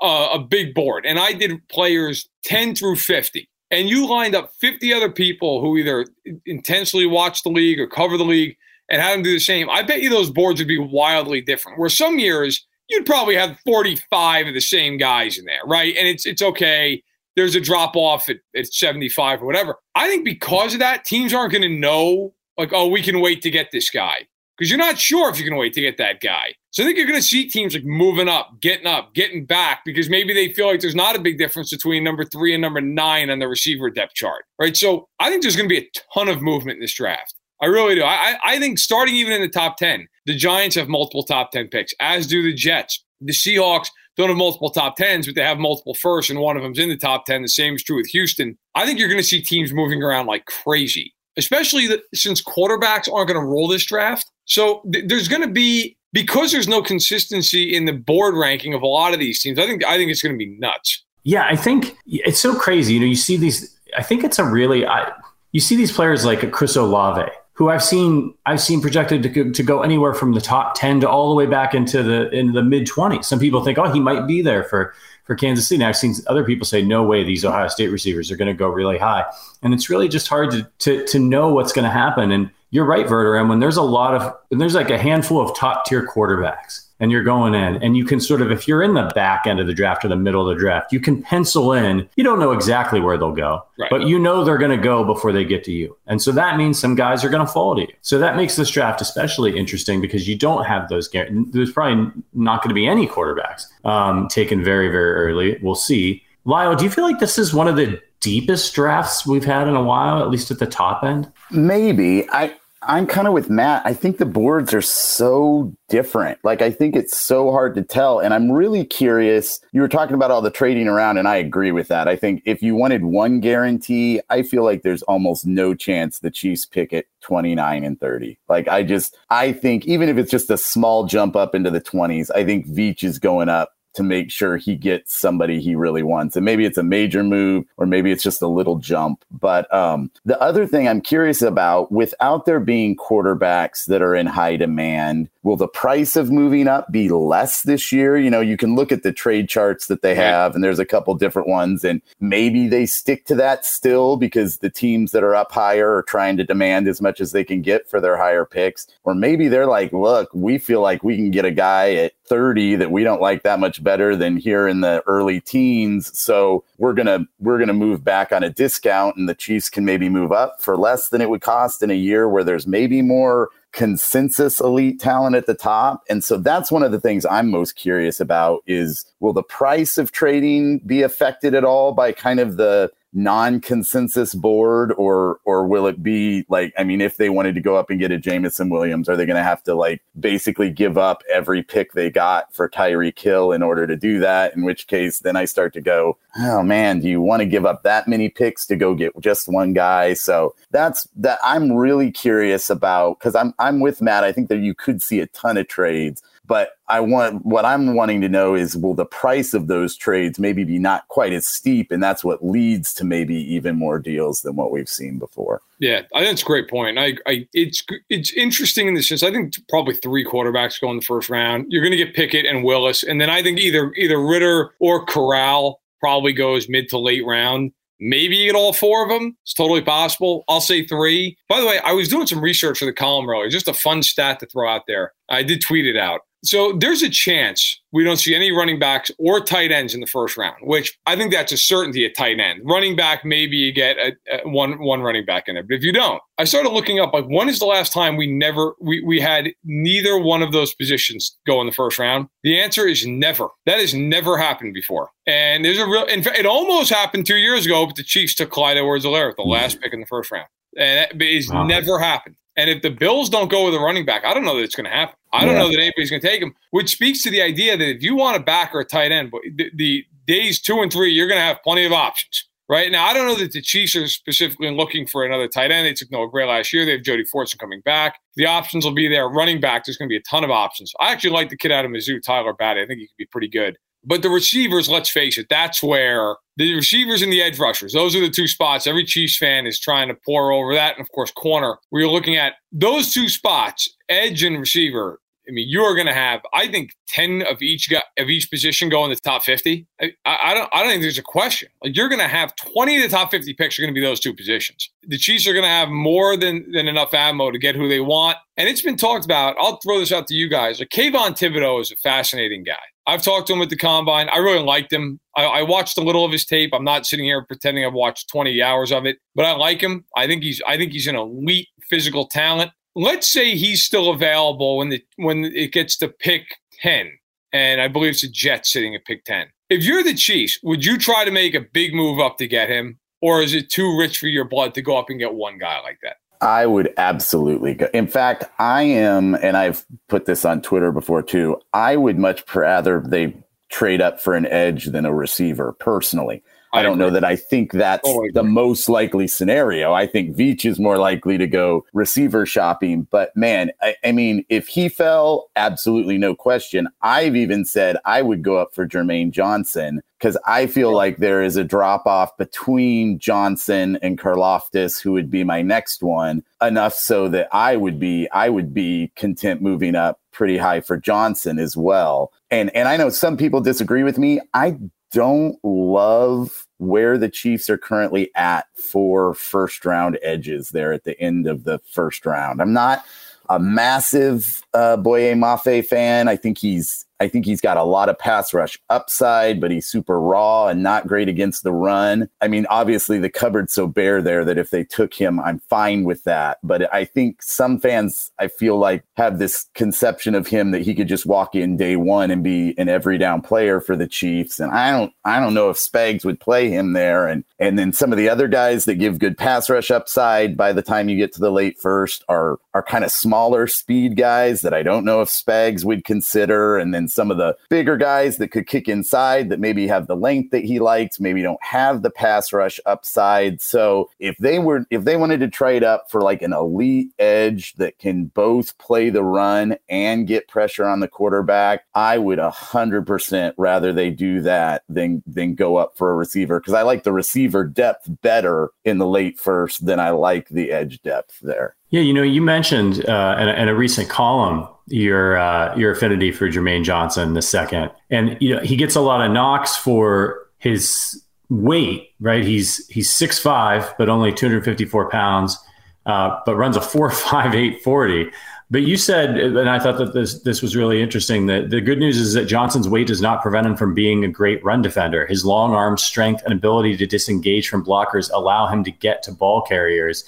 uh, a big board and I did players 10 through 50 and you lined up 50 other people who either intensely watch the league or cover the league and have them do the same, I bet you those boards would be wildly different. Where some years you'd probably have 45 of the same guys in there, right? And it's it's okay. There's a drop off at, at 75 or whatever. I think because of that, teams aren't going to know, like, oh, we can wait to get this guy. Because you're not sure if you can wait to get that guy. So I think you're going to see teams like moving up, getting up, getting back, because maybe they feel like there's not a big difference between number three and number nine on the receiver depth chart, right? So I think there's going to be a ton of movement in this draft. I really do. I, I think starting even in the top 10, the Giants have multiple top 10 picks, as do the Jets. The Seahawks don't have multiple top 10s, but they have multiple firsts, and one of them's in the top 10. The same is true with Houston. I think you're going to see teams moving around like crazy, especially the, since quarterbacks aren't going to roll this draft. So th- there's going to be because there's no consistency in the board ranking of a lot of these teams. I think I think it's going to be nuts. Yeah, I think it's so crazy. You know, you see these. I think it's a really. I, you see these players like Chris Olave, who I've seen I've seen projected to go, to go anywhere from the top 10 to all the way back into the in the mid 20s. Some people think, oh, he might be there for for Kansas City. And I've seen other people say, no way, these Ohio State receivers are going to go really high. And it's really just hard to to, to know what's going to happen. And you're right, Verderame, when there's a lot of when there's like a handful of top tier quarterbacks and you're going in and you can sort of if you're in the back end of the draft or the middle of the draft you can pencil in you don't know exactly where they'll go right. but you know they're going to go before they get to you. And so that means some guys are going to fall to you. So that makes this draft especially interesting because you don't have those there's probably not going to be any quarterbacks um, taken very very early. We'll see. Lyle do you feel like this is one of the deepest drafts we've had in a while at least at the top end? Maybe. I I'm kind of with Matt. I think the boards are so different. Like, I think it's so hard to tell. And I'm really curious. You were talking about all the trading around, and I agree with that. I think if you wanted one guarantee, I feel like there's almost no chance the Chiefs pick it 29 and 30. Like, I just, I think even if it's just a small jump up into the 20s, I think Veach is going up to make sure he gets somebody he really wants. And maybe it's a major move or maybe it's just a little jump. But um, the other thing I'm curious about without there being quarterbacks that are in high demand, will the price of moving up be less this year? You know, you can look at the trade charts that they have, and there's a couple different ones, and maybe they stick to that still because the teams that are up higher are trying to demand as much as they can get for their higher picks. Or maybe they're like, look, we feel like we can get a guy at 30 that we don't like that much better than here in the early teens. So we're gonna we're gonna move back on a discount, and the Chiefs can maybe move up for less than it would cost in a year where there's maybe more consensus elite talent at the top. And so that's one of the things I'm most curious about is will the price of trading be affected at all by kind of the non-consensus board or or will it be like I mean if they wanted to go up and get a Jameson Williams are they going to have to like basically give up every pick they got for Tyreek Hill in order to do that? In which case then I start to go oh man do you want to give up that many picks to go get just one guy? So that's that I'm really curious about cuz I'm I'm with Matt. I think that you could see a ton of trades but I want what I'm wanting to know is will the price of those trades maybe be not quite as steep, and that's what leads to maybe even more deals than what we've seen before. Yeah, I think that's a great point. I, I, it's it's interesting in the sense. I think probably three quarterbacks go in the first round. You're going to get Pickett and Willis, and then I think either either Ridder or Corral probably goes mid to late round. Maybe you get all four of them. It's totally possible. I'll say three. By the way, I was doing some research for the column earlier. Just a fun stat to throw out there. I did tweet it out. So there's a chance we don't see any running backs or tight ends in the first round, which I think that's a certainty at tight end. Running back, maybe you get a, a one one running back in there, but if you don't, I started looking up like when is the last time we never we we had neither one of those positions go in the first round? The answer is never. That has never happened before. And there's a real, in fact, it almost happened two years ago, but the Chiefs took Clyde Edwards-Helaire, the last mm. pick in the first round, and it's wow. never happened. And if the Bills don't go with a running back, I don't know that it's going to happen. I don't yeah. know that anybody's going to take him, which speaks to the idea that if you want a back or a tight end, but the, the days two and three, you're going to have plenty of options. Right now, I don't know that the Chiefs are specifically looking for another tight end. They took Noah Gray last year. They have Jody Fortson coming back. The options will be there. Running back, there's going to be a ton of options. I actually like the kid out of Mizzou, Tyler Badie. I think he could be pretty good. But the receivers, let's face it, that's where the receivers and the edge rushers, those are the two spots. Every Chiefs fan is trying to pour over that. And of course, corner, where you're looking at those two spots, edge and receiver. I mean, you are going to have, I think, ten of each guy, of each position go in the top fifty. I, I, don't, I don't think there's a question. Like you're going to have twenty of the top fifty picks are going to be those two positions. The Chiefs are going to have more than than enough ammo to get who they want. And it's been talked about. I'll throw this out to you guys. Like Kayvon Thibodeaux is a fascinating guy. I've talked to him at the combine. I really liked him. I, I, watched a little of his tape. I'm not sitting here pretending I've watched 20 hours of it, but I like him. I think he's I think he's an elite physical talent. Let's say he's still available when the when it gets to pick 10, and I believe it's a Jet sitting at pick 10. If you're the Chiefs, would you try to make a big move up to get him, or is it too rich for your blood to go up and get one guy like that? I would absolutely go. In fact, I am, and I've put this on Twitter before too. I would much rather they trade up for an edge than a receiver personally. I, don't know that I think that's oh, the most likely scenario. I think Veach is more likely to go receiver shopping. But man, I, I, mean, if he fell, absolutely no question. I've even said I would go up for Jermaine Johnson because I feel like there is a drop off between Johnson and Karlaftis, who would be my next one, enough so that I would be I would be content moving up pretty high for Johnson as well. And and I know some people disagree with me. I don't love where the Chiefs are currently at for first round edges there at the end of the first round. I'm not a massive uh, Boye Mafe fan. I think he's I think he's got a lot of pass rush upside, but he's super raw and not great against the run. I mean, obviously the cupboard's so bare there that if they took him, I'm fine with that. But I think some fans, I feel like, have this conception of him that he could just walk in day one and be an every down player for the Chiefs. And I don't, I don't know if Spags would play him there. And and then some of the other guys that give good pass rush upside by the time you get to the late first are are kind of smaller speed guys that I don't know if Spags would consider. And then some of the bigger guys that could kick inside that maybe have the length that he likes, maybe don't have the pass rush upside. So if they were if they wanted to trade up for like an elite edge that can both play the run and get pressure on the quarterback, I would a hundred percent rather they do that than than go up for a receiver because I like the receiver depth better in the late first than I like the edge depth there. Yeah, you know, you mentioned uh, in, a, in, a, recent column your uh, your affinity for Jermaine Johnson the second, and you know he gets a lot of knocks for his weight. Right, he's he's six five, but only two hundred fifty four pounds, uh, but runs a four five eight forty. But you said, and I thought that this this was really interesting. That the good news is that Johnson's weight does not prevent him from being a great run defender. His long arm strength and ability to disengage from blockers allow him to get to ball carriers.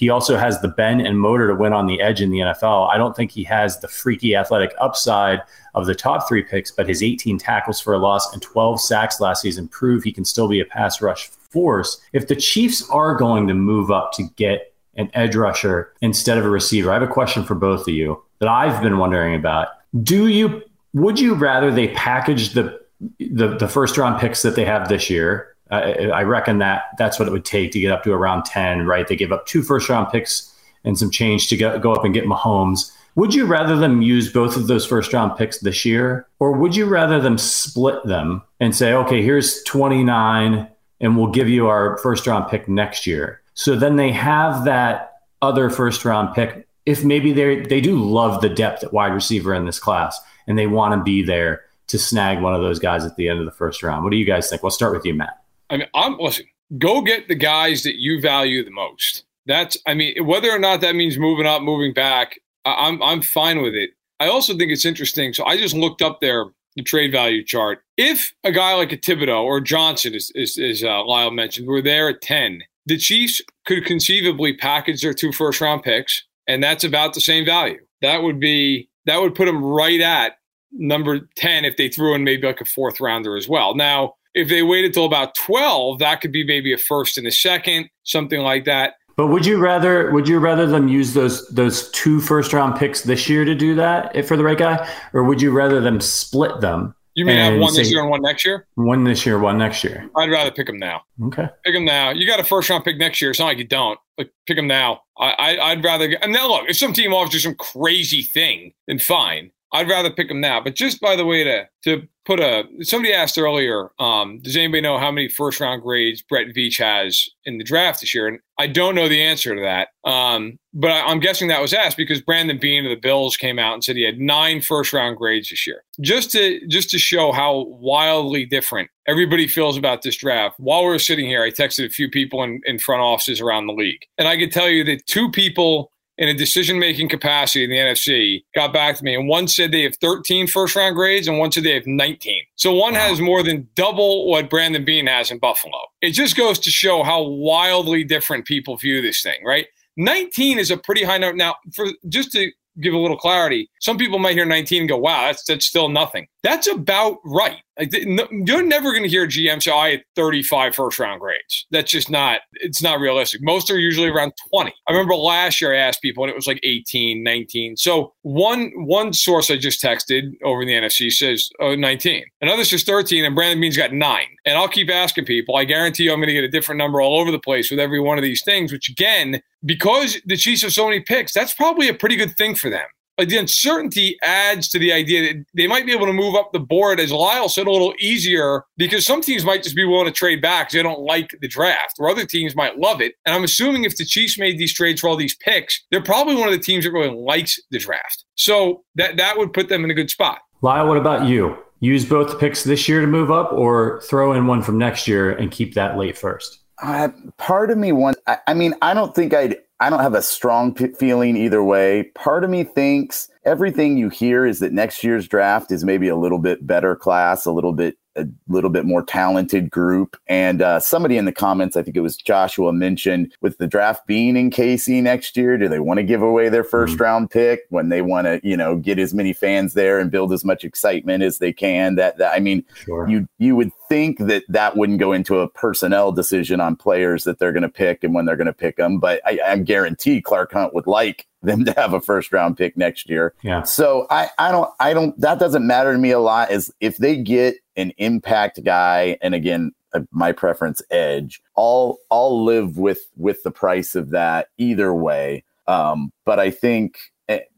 He also has the bend and motor to win on the edge in the NFL. I don't think he has the freaky athletic upside of the top three picks, but his 18 tackles for a loss and 12 sacks last season prove he can still be a pass rush force. If the Chiefs are going to move up to get an edge rusher instead of a receiver, I have a question for both of you that I've been wondering about. Do you would you rather they package the the, the first round picks that they have this year I reckon that that's what it would take to get up to around 10, right? They give up two first round picks and some change to go, go up and get Mahomes. Would you rather them use both of those first round picks this year? Or would you rather them split them and say, okay, here's 29 and we'll give you our first round pick next year? So then they have that other first round pick. If maybe they they do love the depth at wide receiver in this class and they want to be there to snag one of those guys at the end of the first round. What do you guys think? We'll start with you, Matt. I mean, I'm listen. Go get the guys that you value the most. That's, I mean, whether or not that means moving up, moving back, I'm I'm fine with it. I also think it's interesting. So I just looked up there the trade value chart. If a guy like a Thibodeaux or Johnson, as, as, uh, Lyle mentioned, were there at 10, the Chiefs could conceivably package their two first round picks, and that's about the same value. That would be that would put them right at number 10 if they threw in maybe like a fourth rounder as well. Now, if they waited till about 12, that could be maybe a first and a second, something like that. But would you rather would you rather them use those those two first round picks this year to do that for the right guy, or would you rather them split them? You mean have one this year and one next year? One this year, one next year. I'd rather pick them now. Okay, pick them now. You got a first round pick next year. It's not like you don't. Like pick them now. I, I would rather. And now look, if some team offers you some crazy thing, then fine. I'd rather pick them now. But just by the way, to to put a somebody asked earlier, um, does anybody know how many first round grades Brett Veach has in the draft this year? And I don't know the answer to that. Um, but I, am guessing that was asked because Brandon Beane of the Bills came out and said he had nine first round grades this year. Just to just to show how wildly different everybody feels about this draft. While we were sitting here, I texted a few people in, in front offices around the league. And I could tell you that two people in a decision making capacity in the NFC got back to me, and one said they have 13 first round grades, and one said they have 19. So one wow. has more than double what Brandon Beane has in Buffalo. It just goes to show how wildly different people view this thing, right? 19 is a pretty high number. Now, for just to give a little clarity, some people might hear 19 and go, wow, that's, that's still nothing. That's about right. Like, you're never going to hear GM say, I had 35 first round grades. That's just not, it's not realistic. Most are usually around 20. I remember last year I asked people and it was like 18, 19. So one, one source I just texted over in the NFC says oh, 19. Another says 13 and Brandon Beane's got nine. And I'll keep asking people. I guarantee you I'm going to get a different number all over the place with every one of these things, which again, because the Chiefs have so many picks, that's probably a pretty good thing for them the uncertainty adds to the idea that they might be able to move up the board, as Lyle said, a little easier because some teams might just be willing to trade back because they don't like the draft, or other teams might love it. And I'm assuming if the Chiefs made these trades for all these picks, they're probably one of the teams that really likes the draft. So that that would put them in a good spot. Lyle, what about you? Use both picks this year to move up, or throw in one from next year and keep that late first. Uh, part of me wants. I, I mean, I don't think I'd I don't have a strong p- feeling either way. Part of me thinks everything you hear is that next year's draft is maybe a little bit better class, a little bit a little bit more talented group. And uh, somebody in the comments, I think it was Joshua, mentioned with the draft being in KC next year, do they want to give away their 1st mm-hmm. round pick when they want to, you know, get as many fans there and build as much excitement as they can? That, that I mean, sure. you you would think that that wouldn't go into a personnel decision on players that they're going to pick and when they're going to pick them. But I, I guarantee Clark Hunt would like them to have a first round pick next year. Yeah. So I, I don't I don't that doesn't matter to me a lot is if they get an impact guy and again uh, my preference edge I'll I'll live with with the price of that either way. Um, but I think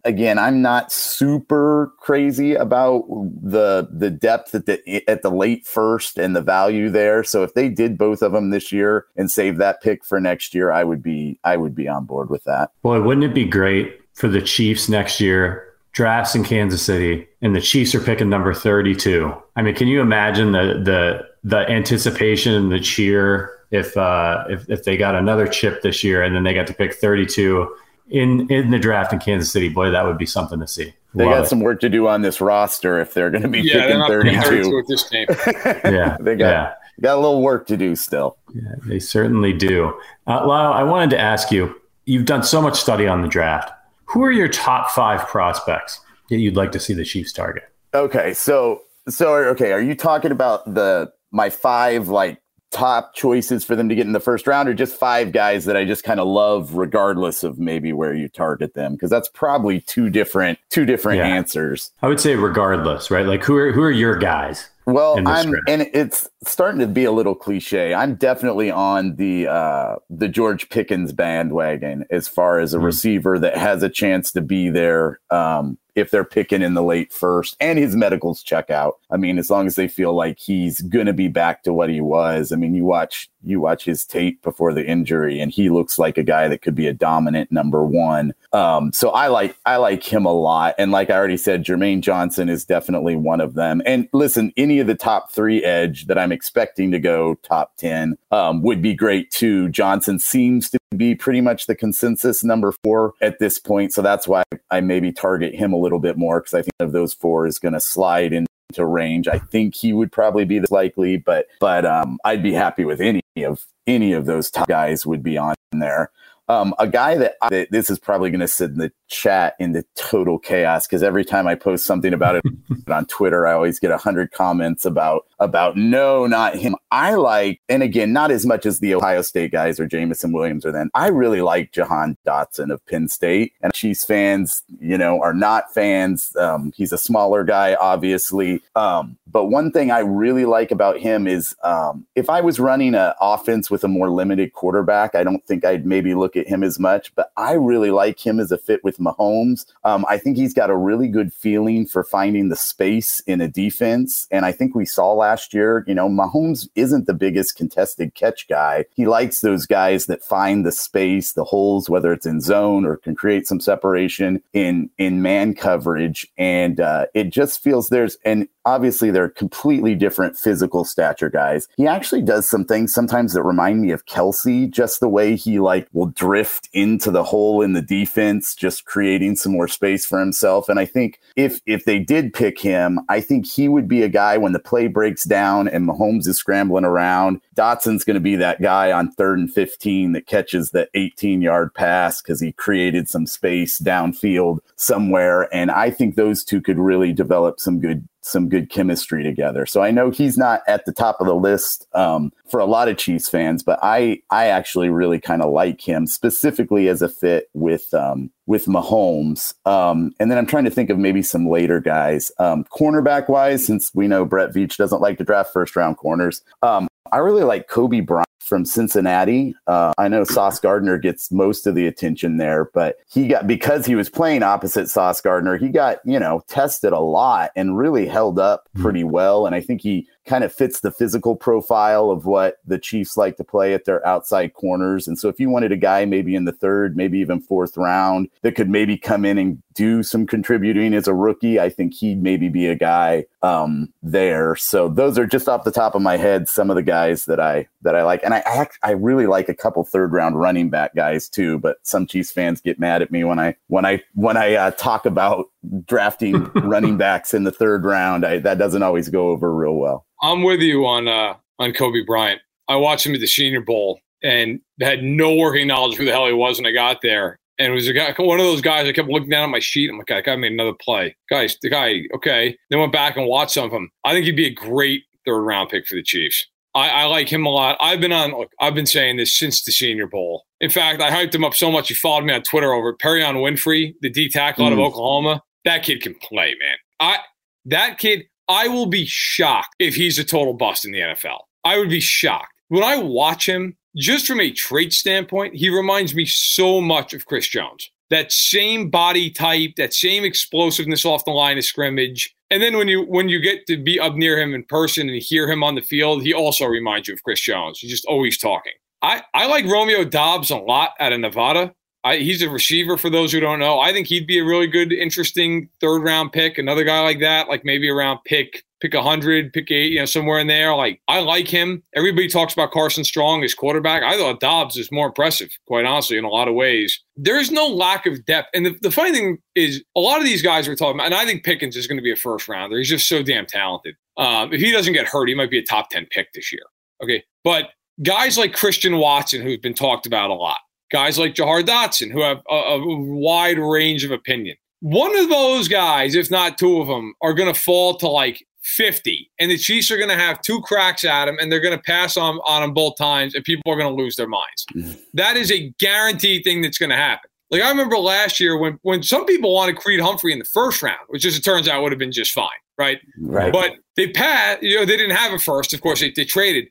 again, I'm not super crazy about the the depth at the at the late first and the value there. So if they did both of them this year and save that pick for next year, I would be I would be on board with that. Boy, wouldn't it be great for the Chiefs next year? Drafts in Kansas City, and the Chiefs are picking number 32. I mean, can you imagine the the the anticipation and the cheer if uh, if if they got another chip this year and then they got to pick 32 in in the draft in Kansas City, boy, that would be something to see. They Love got it. some work to do on this roster if they're going to be yeah, picking 32. with this game. yeah, they got yeah. got a little work to do still. Yeah, they certainly do. Uh, Lyle, I wanted to ask you. You've done so much study on the draft. Who are your top five prospects that you'd like to see the Chiefs target? Okay, so so okay, are you talking about the my five like top choices for them to get in the first round or just five guys that I just kind of love regardless of maybe where you target them because that's probably two different two different yeah. answers. I would say regardless, right? Like who are who are your guys? Well, I'm and it's starting to be a little cliche. I'm definitely on the uh the George Pickens bandwagon as far as a mm receiver that has a chance to be there um if they're picking in the late first and his medicals check out. I mean, as long as they feel like he's going to be back to what he was. I mean, you watch you watch his tape before the injury and he looks like a guy that could be a dominant number 1. Um, so I like I like him a lot and like I already said Jermaine Johnson is definitely one of them. And listen, any of the top 3 edge that I'm expecting to go top 10 um, would be great too. Johnson seems to be pretty much the consensus number 4 at this point, so that's why I maybe target him a little bit more because I think of those four is going to slide into range. I think he would probably be the likely, but but um, I'd be happy with any of any of those top guys would be on there. Um, a guy that, I, that this is probably going to sit in the chat into total chaos because every time I post something about it on Twitter, I always get a hundred comments about about no, not him. I like, and again, not as much as the Ohio State guys or Jameson Williams or then. I really like Jahan Dotson of Penn State, and Chiefs fans, you know, are not fans. Um, he's a smaller guy, obviously, um, but one thing I really like about him is um, if I was running an offense with a more limited quarterback, I don't think I'd maybe look at him as much, but I really like him as a fit with Mahomes. Um, I think he's got a really good feeling for finding the space in a defense. And I think we saw last year, you know, Mahomes isn't the biggest contested catch guy. He likes those guys that find the space, the holes, whether it's in zone or can create some separation in in man coverage. And uh, it just feels there's and obviously they're completely different physical stature guys. He actually does some things sometimes that remind me of Kelce, just the way he like will drift into the hole in the defense, just creating some more space for himself. And I think if if they did pick him, I think he would be a guy when the play breaks down and Mahomes is scrambling around. Dotson's going to be that guy on third and 15 that catches the 18 yard pass because he created some space downfield somewhere. And I think those two could really develop some good some good chemistry together. So I know he's not at the top of the list um, for a lot of Chiefs fans, but I I actually really kind of like him specifically as a fit with um, with Mahomes. Um, and then I'm trying to think of maybe some later guys, um, cornerback wise, since we know Brett Veach doesn't like to draft first round corners. Um, I really like Coby Bryant from Cincinnati. Uh, I know Sauce Gardner gets most of the attention there, but he got because he was playing opposite Sauce Gardner, he got you know tested a lot and really held up hmm. pretty well. And I think he kind of fits the physical profile of what the Chiefs like to play at their outside corners. And so if you wanted a guy maybe in the third, maybe even fourth round that could maybe come in and do some contributing as a rookie, I think he'd maybe be a guy um, there. So those are just off the top of my head some of the guys that I that I like, and I I, I really like a couple third round running back guys too. But some Chiefs fans get mad at me when I when I when I uh, talk about drafting running backs in the third round. I, that doesn't always go over real well. I'm with you on uh, on Coby Bryant. I watched him at the Senior Bowl and had no working knowledge who the hell he was when I got there. And it was a guy, one of those guys. I kept looking down at my sheet. I'm like, that guy made another play. Guys, the guy, okay. Then went back and watched some of him. I think he'd be a great third round pick for the Chiefs. I, I, like him a lot. I've been on. Look, I've been saying this since the Senior Bowl. In fact, I hyped him up so much. He followed me on Twitter over Perrion Winfrey, the D tackle mm. out of mm. Oklahoma. That kid can play, man. I that kid. I will be shocked if he's a total bust in the NFL. I would be shocked when I watch him. Just from a trait standpoint, he reminds me so much of Chris Jones. That same body type, that same explosiveness off the line of scrimmage and then when you when you get to be up near him in person and hear him on the field, he also reminds you of Chris Jones. He's just always talking. I, I like Romeo Doubs a lot out of Nevada. I, he's a receiver for those who don't know. I think he'd be a really good, interesting third round pick. Another guy like that, like maybe around pick pick 100, pick eight, you know, somewhere in there. Like, I like him. Everybody talks about Carson Strong as quarterback. I thought Doubs is more impressive, quite honestly, in a lot of ways. There is no lack of depth. And the, the funny thing is, a lot of these guys we're talking about, and I think Pickens is going to be a first rounder. He's just so damn talented. Um, if he doesn't get hurt, he might be a top 10 pick this year. Okay. But guys like Christian Watson, who've been talked about a lot, guys like Jahan Dotson, who have a, a wide range of opinion. One of those guys, if not two of them, are going to fall to like 50 and the chiefs are going to have two cracks at him and they're going to pass on on them both times and people are going to lose their minds. Mm. that is a guaranteed thing that's going to happen. Like i remember last year when when some people wanted creed humphrey in the first round which as it turns out would have been just fine right? Right. But they passed you know they didn't have it first. Of course they, they traded.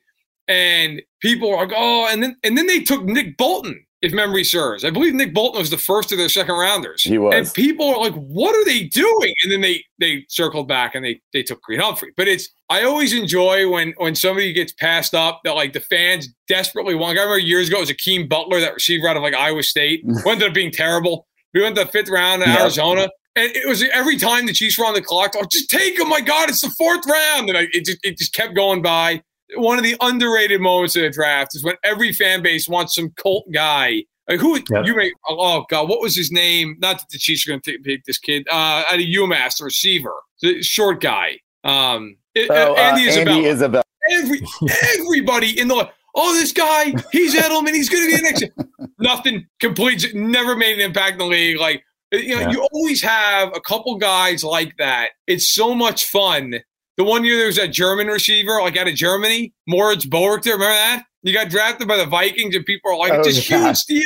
And people are like oh and then and then they took nick bolton if memory serves. I believe Nick Bolton was the first of their second rounders. He was. And people are like, what are they doing? And then they they circled back and they they took Creed Humphrey. But it's I always enjoy when when somebody gets passed up that like the fans desperately want. I remember years ago it was Hakeem Butler, that receiver out of like Iowa State, who ended up being terrible. We went to the fifth round in. Arizona. And it was every time the Chiefs were on the clock, oh, just take him. My God, it's the fourth round. And I, it, just, it just kept going by one of the underrated moments of the draft is when every fan base wants some cult guy like who yep. you make? Oh God, what was his name? Not that the Chiefs are going to pick this kid uh, out of UMass, the receiver, the short guy. Um, oh, uh, Andy, Isabella. Andy Isabella. Every everybody in the oh this guy he's Edelman he's going to be the next nothing complete never made an impact in the league like you know yeah. you always have a couple guys like that it's so much fun the one year there was that German receiver like out of Germany Moritz Boehringer remember that you got drafted by the Vikings, and people are like, "It's a huge steal."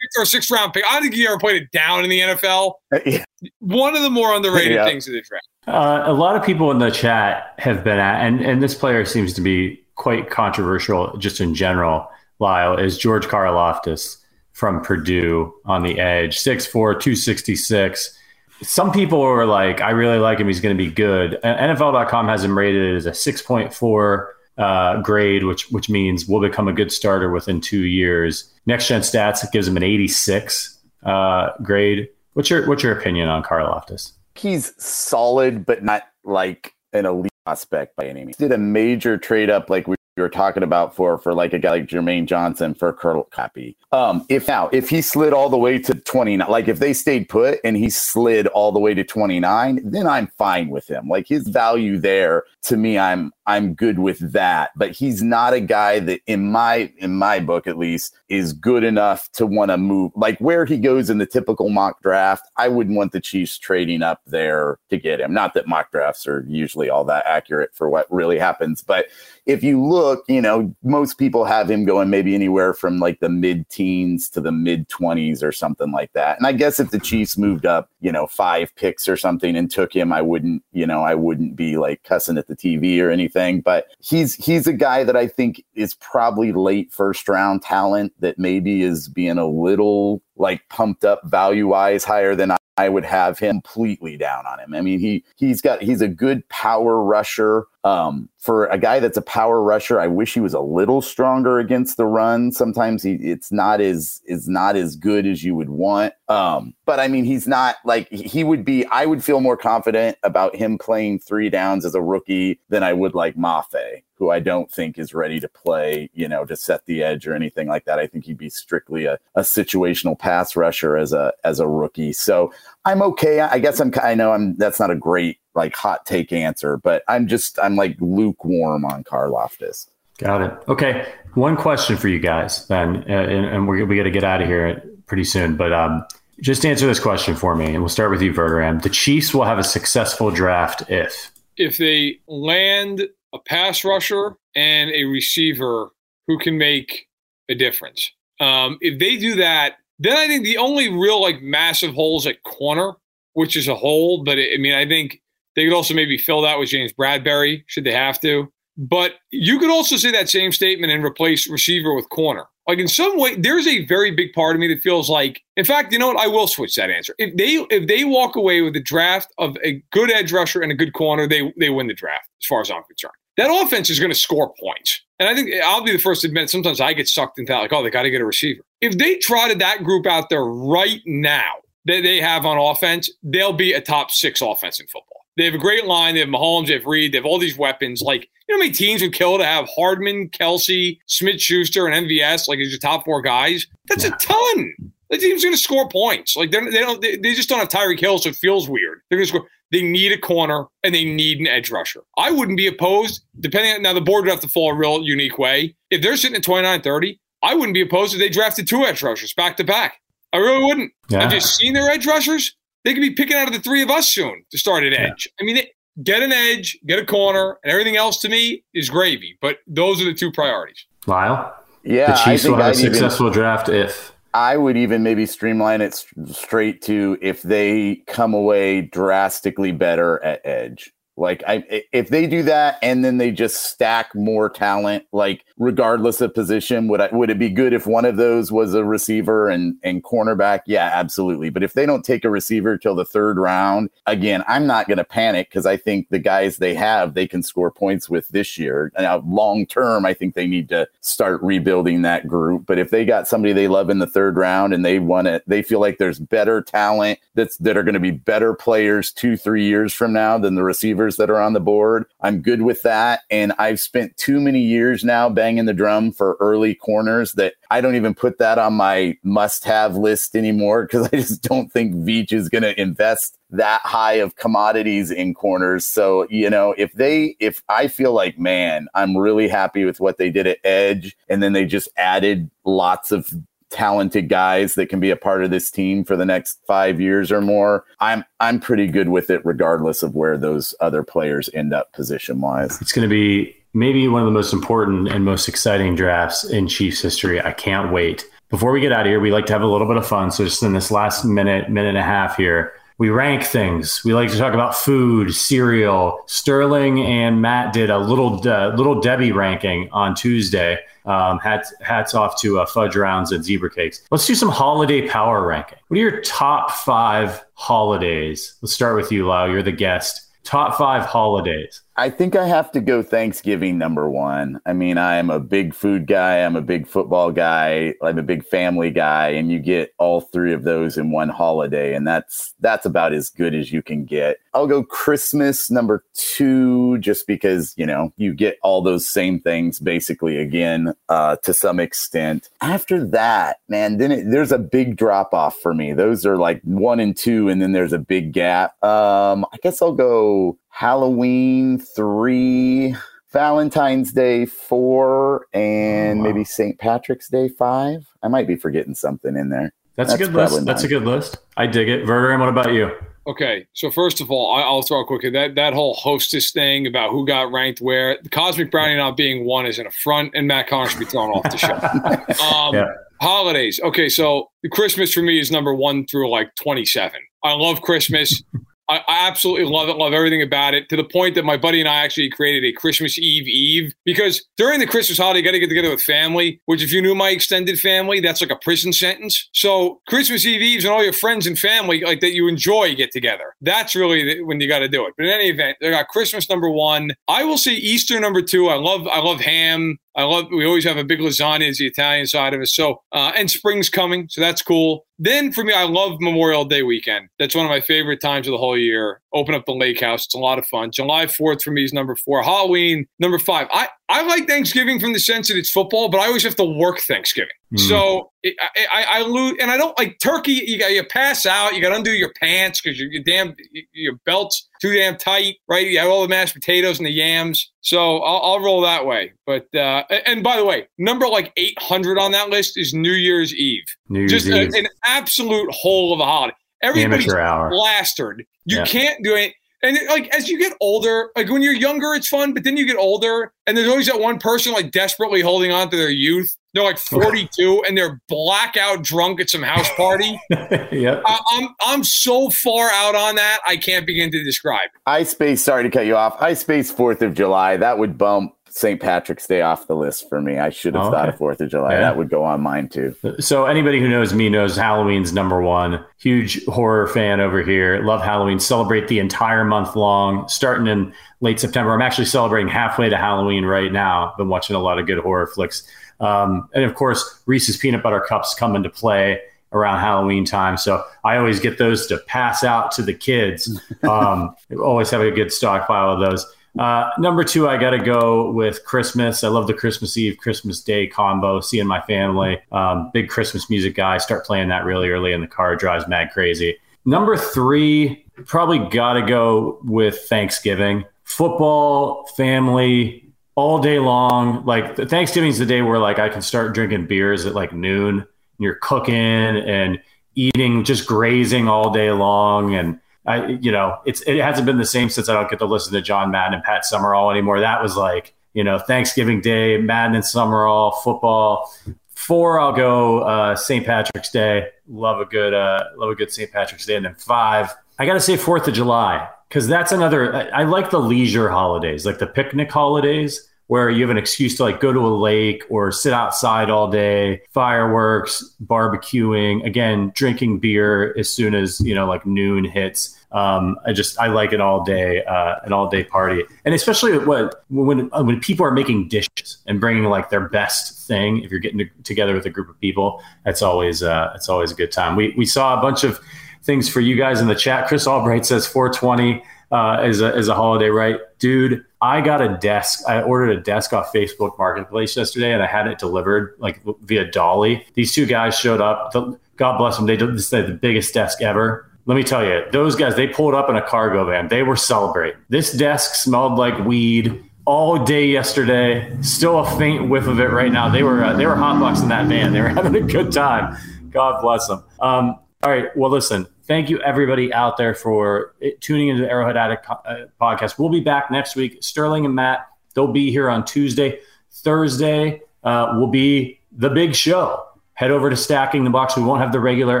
Or sixth round pick. I don't think you ever played it down in the NFL. Uh, yeah. One of the more underrated yeah. things of the draft. Uh, a lot of people in the chat have been at, and and this player seems to be quite controversial just in general. Lyle is George Karlaftis from Purdue on the edge, 6'4", 266. Some people are like, I really like him. He's going to be good. NFL.com has him rated as a 6.4 uh, grade, which which means will become a good starter within two years. Next Gen Stats gives him an 86 uh, grade. What's your what's your opinion on Karlaftis? He's solid, but not like an elite prospect by any means. Did a major trade up like we you were talking about for for like a guy like Jermaine Johnson for Curl Copy. Um, if now if he slid all the way to 29, like if they stayed put and he slid all the way to 29, then I'm fine with him. Like his value there to me, I'm I'm good with that. But he's not a guy that in my in my book at least is good enough to want to move like where he goes in the typical mock draft. I wouldn't want the Chiefs trading up there to get him. Not that mock drafts are usually all that accurate for what really happens, but if you look, you know, most people have him going maybe anywhere from like the mid teens to the mid 20s or something like that. And I guess if the Chiefs moved up, you know, five picks or something and took him, I wouldn't, you know, I wouldn't be like cussing at the TV or anything. But he's he's a guy that I think is probably late first round talent that maybe is being a little like pumped up value wise higher than I would have him completely down on him. I mean, he he's got he's a good power rusher Um, for a guy that's a power rusher, I wish he was a little stronger against the run. Sometimes he it's not as is not as good as you would want. Um, but I mean, he's not like he would be. I would feel more confident about him playing three downs as a rookie than I would like Mafe, who I don't think is ready to play, you know, to set the edge or anything like that. I think he'd be strictly a, a situational pass rusher as a as a rookie. So I'm okay. I guess I'm. I know I'm. That's not a great like hot take answer, but I'm just I'm like lukewarm on Karlaftis. Got it. Okay, one question for you guys then, uh, and, and we're we got to get out of here pretty soon. But um, just answer this question for me, and we'll start with you, Verderame. The Chiefs will have a successful draft if if they land a pass rusher and a receiver who can make a difference. Um, if they do that, then I think the only real like massive holes at corner, which is a hole, but it, I mean I think they could also maybe fill that with James Bradberry, should they have to. But you could also say that same statement and replace receiver with corner. Like in some way, there's a very big part of me that feels like, in fact, you know what? I will switch that answer. If they if they walk away with a draft of a good edge rusher and a good corner, they they win the draft, as far as I'm concerned. That offense is going to score points. And I think I'll be the first to admit sometimes I get sucked into that, like, oh, they got to get a receiver. If they trotted that group out there right now that they have on offense, they'll be a top six offense in football. They have a great line. They have Mahomes, they have Reed, they have all these weapons. Like, you know how many teams would kill to have Hardman, Kelce, Smith Schuster, and MVS, like as your top four guys? That's yeah. a ton. The team's going to score points. Like they don't, they, they just don't have Tyreek Hill, so it feels weird. They're going to score. They need a corner and they need an edge rusher. I wouldn't be opposed, depending on now the board would have to fall a real unique way. If they're sitting at 29 30, I wouldn't be opposed if they drafted two edge rushers back to back. I really wouldn't. Yeah. I've just seen their edge rushers. They could be picking out of the three of us soon to start at edge. Yeah. I mean, get an edge, get a corner, and everything else to me is gravy. But those are the two priorities. Lyle? Yeah. The Chiefs will have a successful even, draft if. I would even maybe streamline it straight to if they come away drastically better at edge. Like I, if they do that and then they just stack more talent, like regardless of position, would I, would it be good if one of those was a receiver and and cornerback? Yeah, absolutely. But if they don't take a receiver till the third round, again, I'm not going to panic because I think the guys they have they can score points with this year. Now, long term, I think they need to start rebuilding that group. But if they got somebody they love in the third round and they want it, they feel like there's better talent that's that are going to be better players two three years from now than the receiver receivers that are on the board. I'm good with that. And I've spent too many years now banging the drum for early corners that I don't even put that on my must have list anymore because I just don't think Veach is going to invest that high of commodities in corners. So, you know, if they, if I feel like, man, I'm really happy with what they did at Edge, and then they just added lots of talented guys that can be a part of this team for the next five years or more, I'm I'm pretty good with it, regardless of where those other players end up position wise. It's going to be maybe one of the most important and most exciting drafts in Chiefs history. I can't wait. Before we get out of here, we like to have a little bit of fun. So just in this last minute, minute and a half here, we rank things. We like to talk about food, cereal. Sterling and Matt did a little uh, little Debbie ranking on Tuesday. Um, hats hats off to uh, fudge rounds and zebra cakes. Let's do some holiday power ranking. What are your top five holidays? Let's start with you, Lau. You're the guest. Top five holidays. I think I have to go Thanksgiving number one. I mean, I am a big food guy. I'm a big football guy. I'm a big family guy, and you get all three of those in one holiday, and that's that's about as good as you can get. I'll go Christmas number two, just because you know you get all those same things basically again uh, to some extent. After that, man, then it, there's a big drop off for me. Those are like one and two, and then there's a big gap. Um, I guess I'll go Halloween three, Valentine's Day four, and oh, wow. maybe St. Patrick's Day five. I might be forgetting something in there. That's, That's a good list. Mine. That's a good list. I dig it. Verder, what about you? Okay, so first of all, I'll throw quickly that that whole hostess thing about who got ranked where the Cosmic Brownie not being one is an affront, and Matt Connor should be thrown off the show. Um, yeah. Holidays. Okay, so Christmas for me is number one through like twenty seven. I love Christmas. I, I, absolutely love it, love everything about it to the point that my buddy and I actually created a Christmas Eve Eve because during the Christmas holiday, you got to get together with family, which if you knew my extended family, that's like a prison sentence. So Christmas Eve Eves and all your friends and family like that you enjoy get together. That's really the, when you got to do it. But in any event, they got Christmas number one. I will say Easter number two. I love, I love ham. I love. We always have a big lasagna as the Italian side of us. So, uh, and spring's coming, so that's cool. Then for me, I love Memorial Day weekend. That's one of my favorite times of the whole year. Open up the lake house. It's a lot of fun. July 4th for me is number four. Halloween, number five. I, I like Thanksgiving from the sense that it's football, but I always have to work Thanksgiving. Mm. So it, I, I, I, lose, and I don't like turkey. You got you pass out. You got to undo your pants because your, your damn your belt's too damn tight, right? You have all the mashed potatoes and the yams. So I'll, I'll roll that way. But uh, and by the way, number like 800 on that list is New Year's Eve. New Year's Just Eve. A, an absolute hole of a holiday. Everybody's plastered. You yeah. can't do it. And like as you get older, like when you're younger, it's fun, but then you get older, and there's always that one person like desperately holding on to their youth. They're like 42 and they're blackout drunk at some house party. yep. I, I'm I'm so far out on that I can't begin to describe. i space sorry to cut you off. I space Fourth of July that would bump St. Patrick's Day off the list for me. I should have oh, thought of Fourth of July. Yeah. That would go on mine too. So anybody who knows me knows Halloween's number one. Huge horror fan over here. Love Halloween. Celebrate the entire month long, starting in late September. I'm actually celebrating halfway to Halloween right now. Been watching a lot of good horror flicks. Um, and of course, Reese's peanut butter cups come into play around Halloween time. So I always get those to pass out to the kids. Um, always have a good stockpile of those. Uh, number two, I got to go with Christmas. I love the Christmas Eve, Christmas Day combo, seeing my family. Um, big Christmas music guy. Start playing that really early in the car, drives mad crazy. Number three, probably got to go with Thanksgiving. Football, family, all day long. Like Thanksgiving is the day where like I can start drinking beers at like noon. And you're cooking and eating, just grazing all day long, and I, you know, it's it hasn't been the same since I don't get to listen to John Madden and Pat Summerall anymore. That was like, you know, Thanksgiving Day, Madden and Summerall, football. Four, I'll go uh, St. Patrick's Day. Love a good, uh, love a good St. Patrick's Day. And then five, I got to say Fourth of July because that's another. I, I like the leisure holidays, like the picnic holidays where you have an excuse to like go to a lake or sit outside all day, fireworks, barbecuing, again, drinking beer as soon as, you know, like noon hits. Um, I just I like an all day uh, an all day party, and especially when when when people are making dishes and bringing like their best thing. If you're getting to, together with a group of people, that's always uh, it's always a good time. We we saw a bunch of things for you guys in the chat. Chris Albright says 420 uh, as a as a holiday, right, dude? I got a desk. I ordered a desk off Facebook Marketplace yesterday, and I had it delivered like via Dolly. These two guys showed up. The, God bless them. They did this the biggest desk ever. Let me tell you, those guys they pulled up in a cargo van. They were celebrating. This desk smelled like weed all day yesterday. Still a faint whiff of it right now. They were uh, they were hotboxing that van. They were having a good time. God bless them. Um, all right. Well, listen thank you everybody out there for tuning into the Arrowhead Addict uh, podcast. We'll be back next week. Sterling and Matt, they'll be here on Tuesday. Thursday uh, will be the big show. Head over to Stacking the Box. We won't have the regular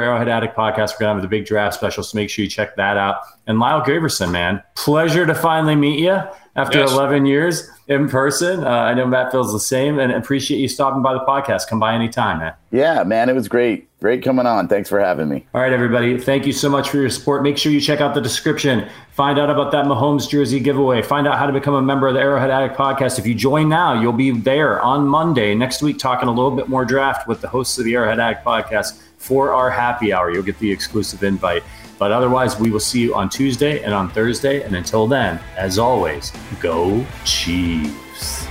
Arrowhead Addict podcast. We're going to have the big draft special, so make sure you check that out. And Lyle Graversen, man, pleasure to finally meet you after yes. 11 years in person. Uh, I know Matt feels the same and appreciate you stopping by the podcast. Come by anytime, man. Yeah, man, it was great. Great coming on. Thanks for having me. All right, everybody. Thank you so much for your support. Make sure you check out the description. Find out about that Mahomes jersey giveaway. Find out how to become a member of the Arrowhead Addict podcast. If you join now, you'll be there on Monday next week talking a little bit more draft with the hosts of the Arrowhead Addict podcast for our happy hour. You'll get the exclusive invite. But otherwise, we will see you on Tuesday and on Thursday. And until then, as always, go Chiefs.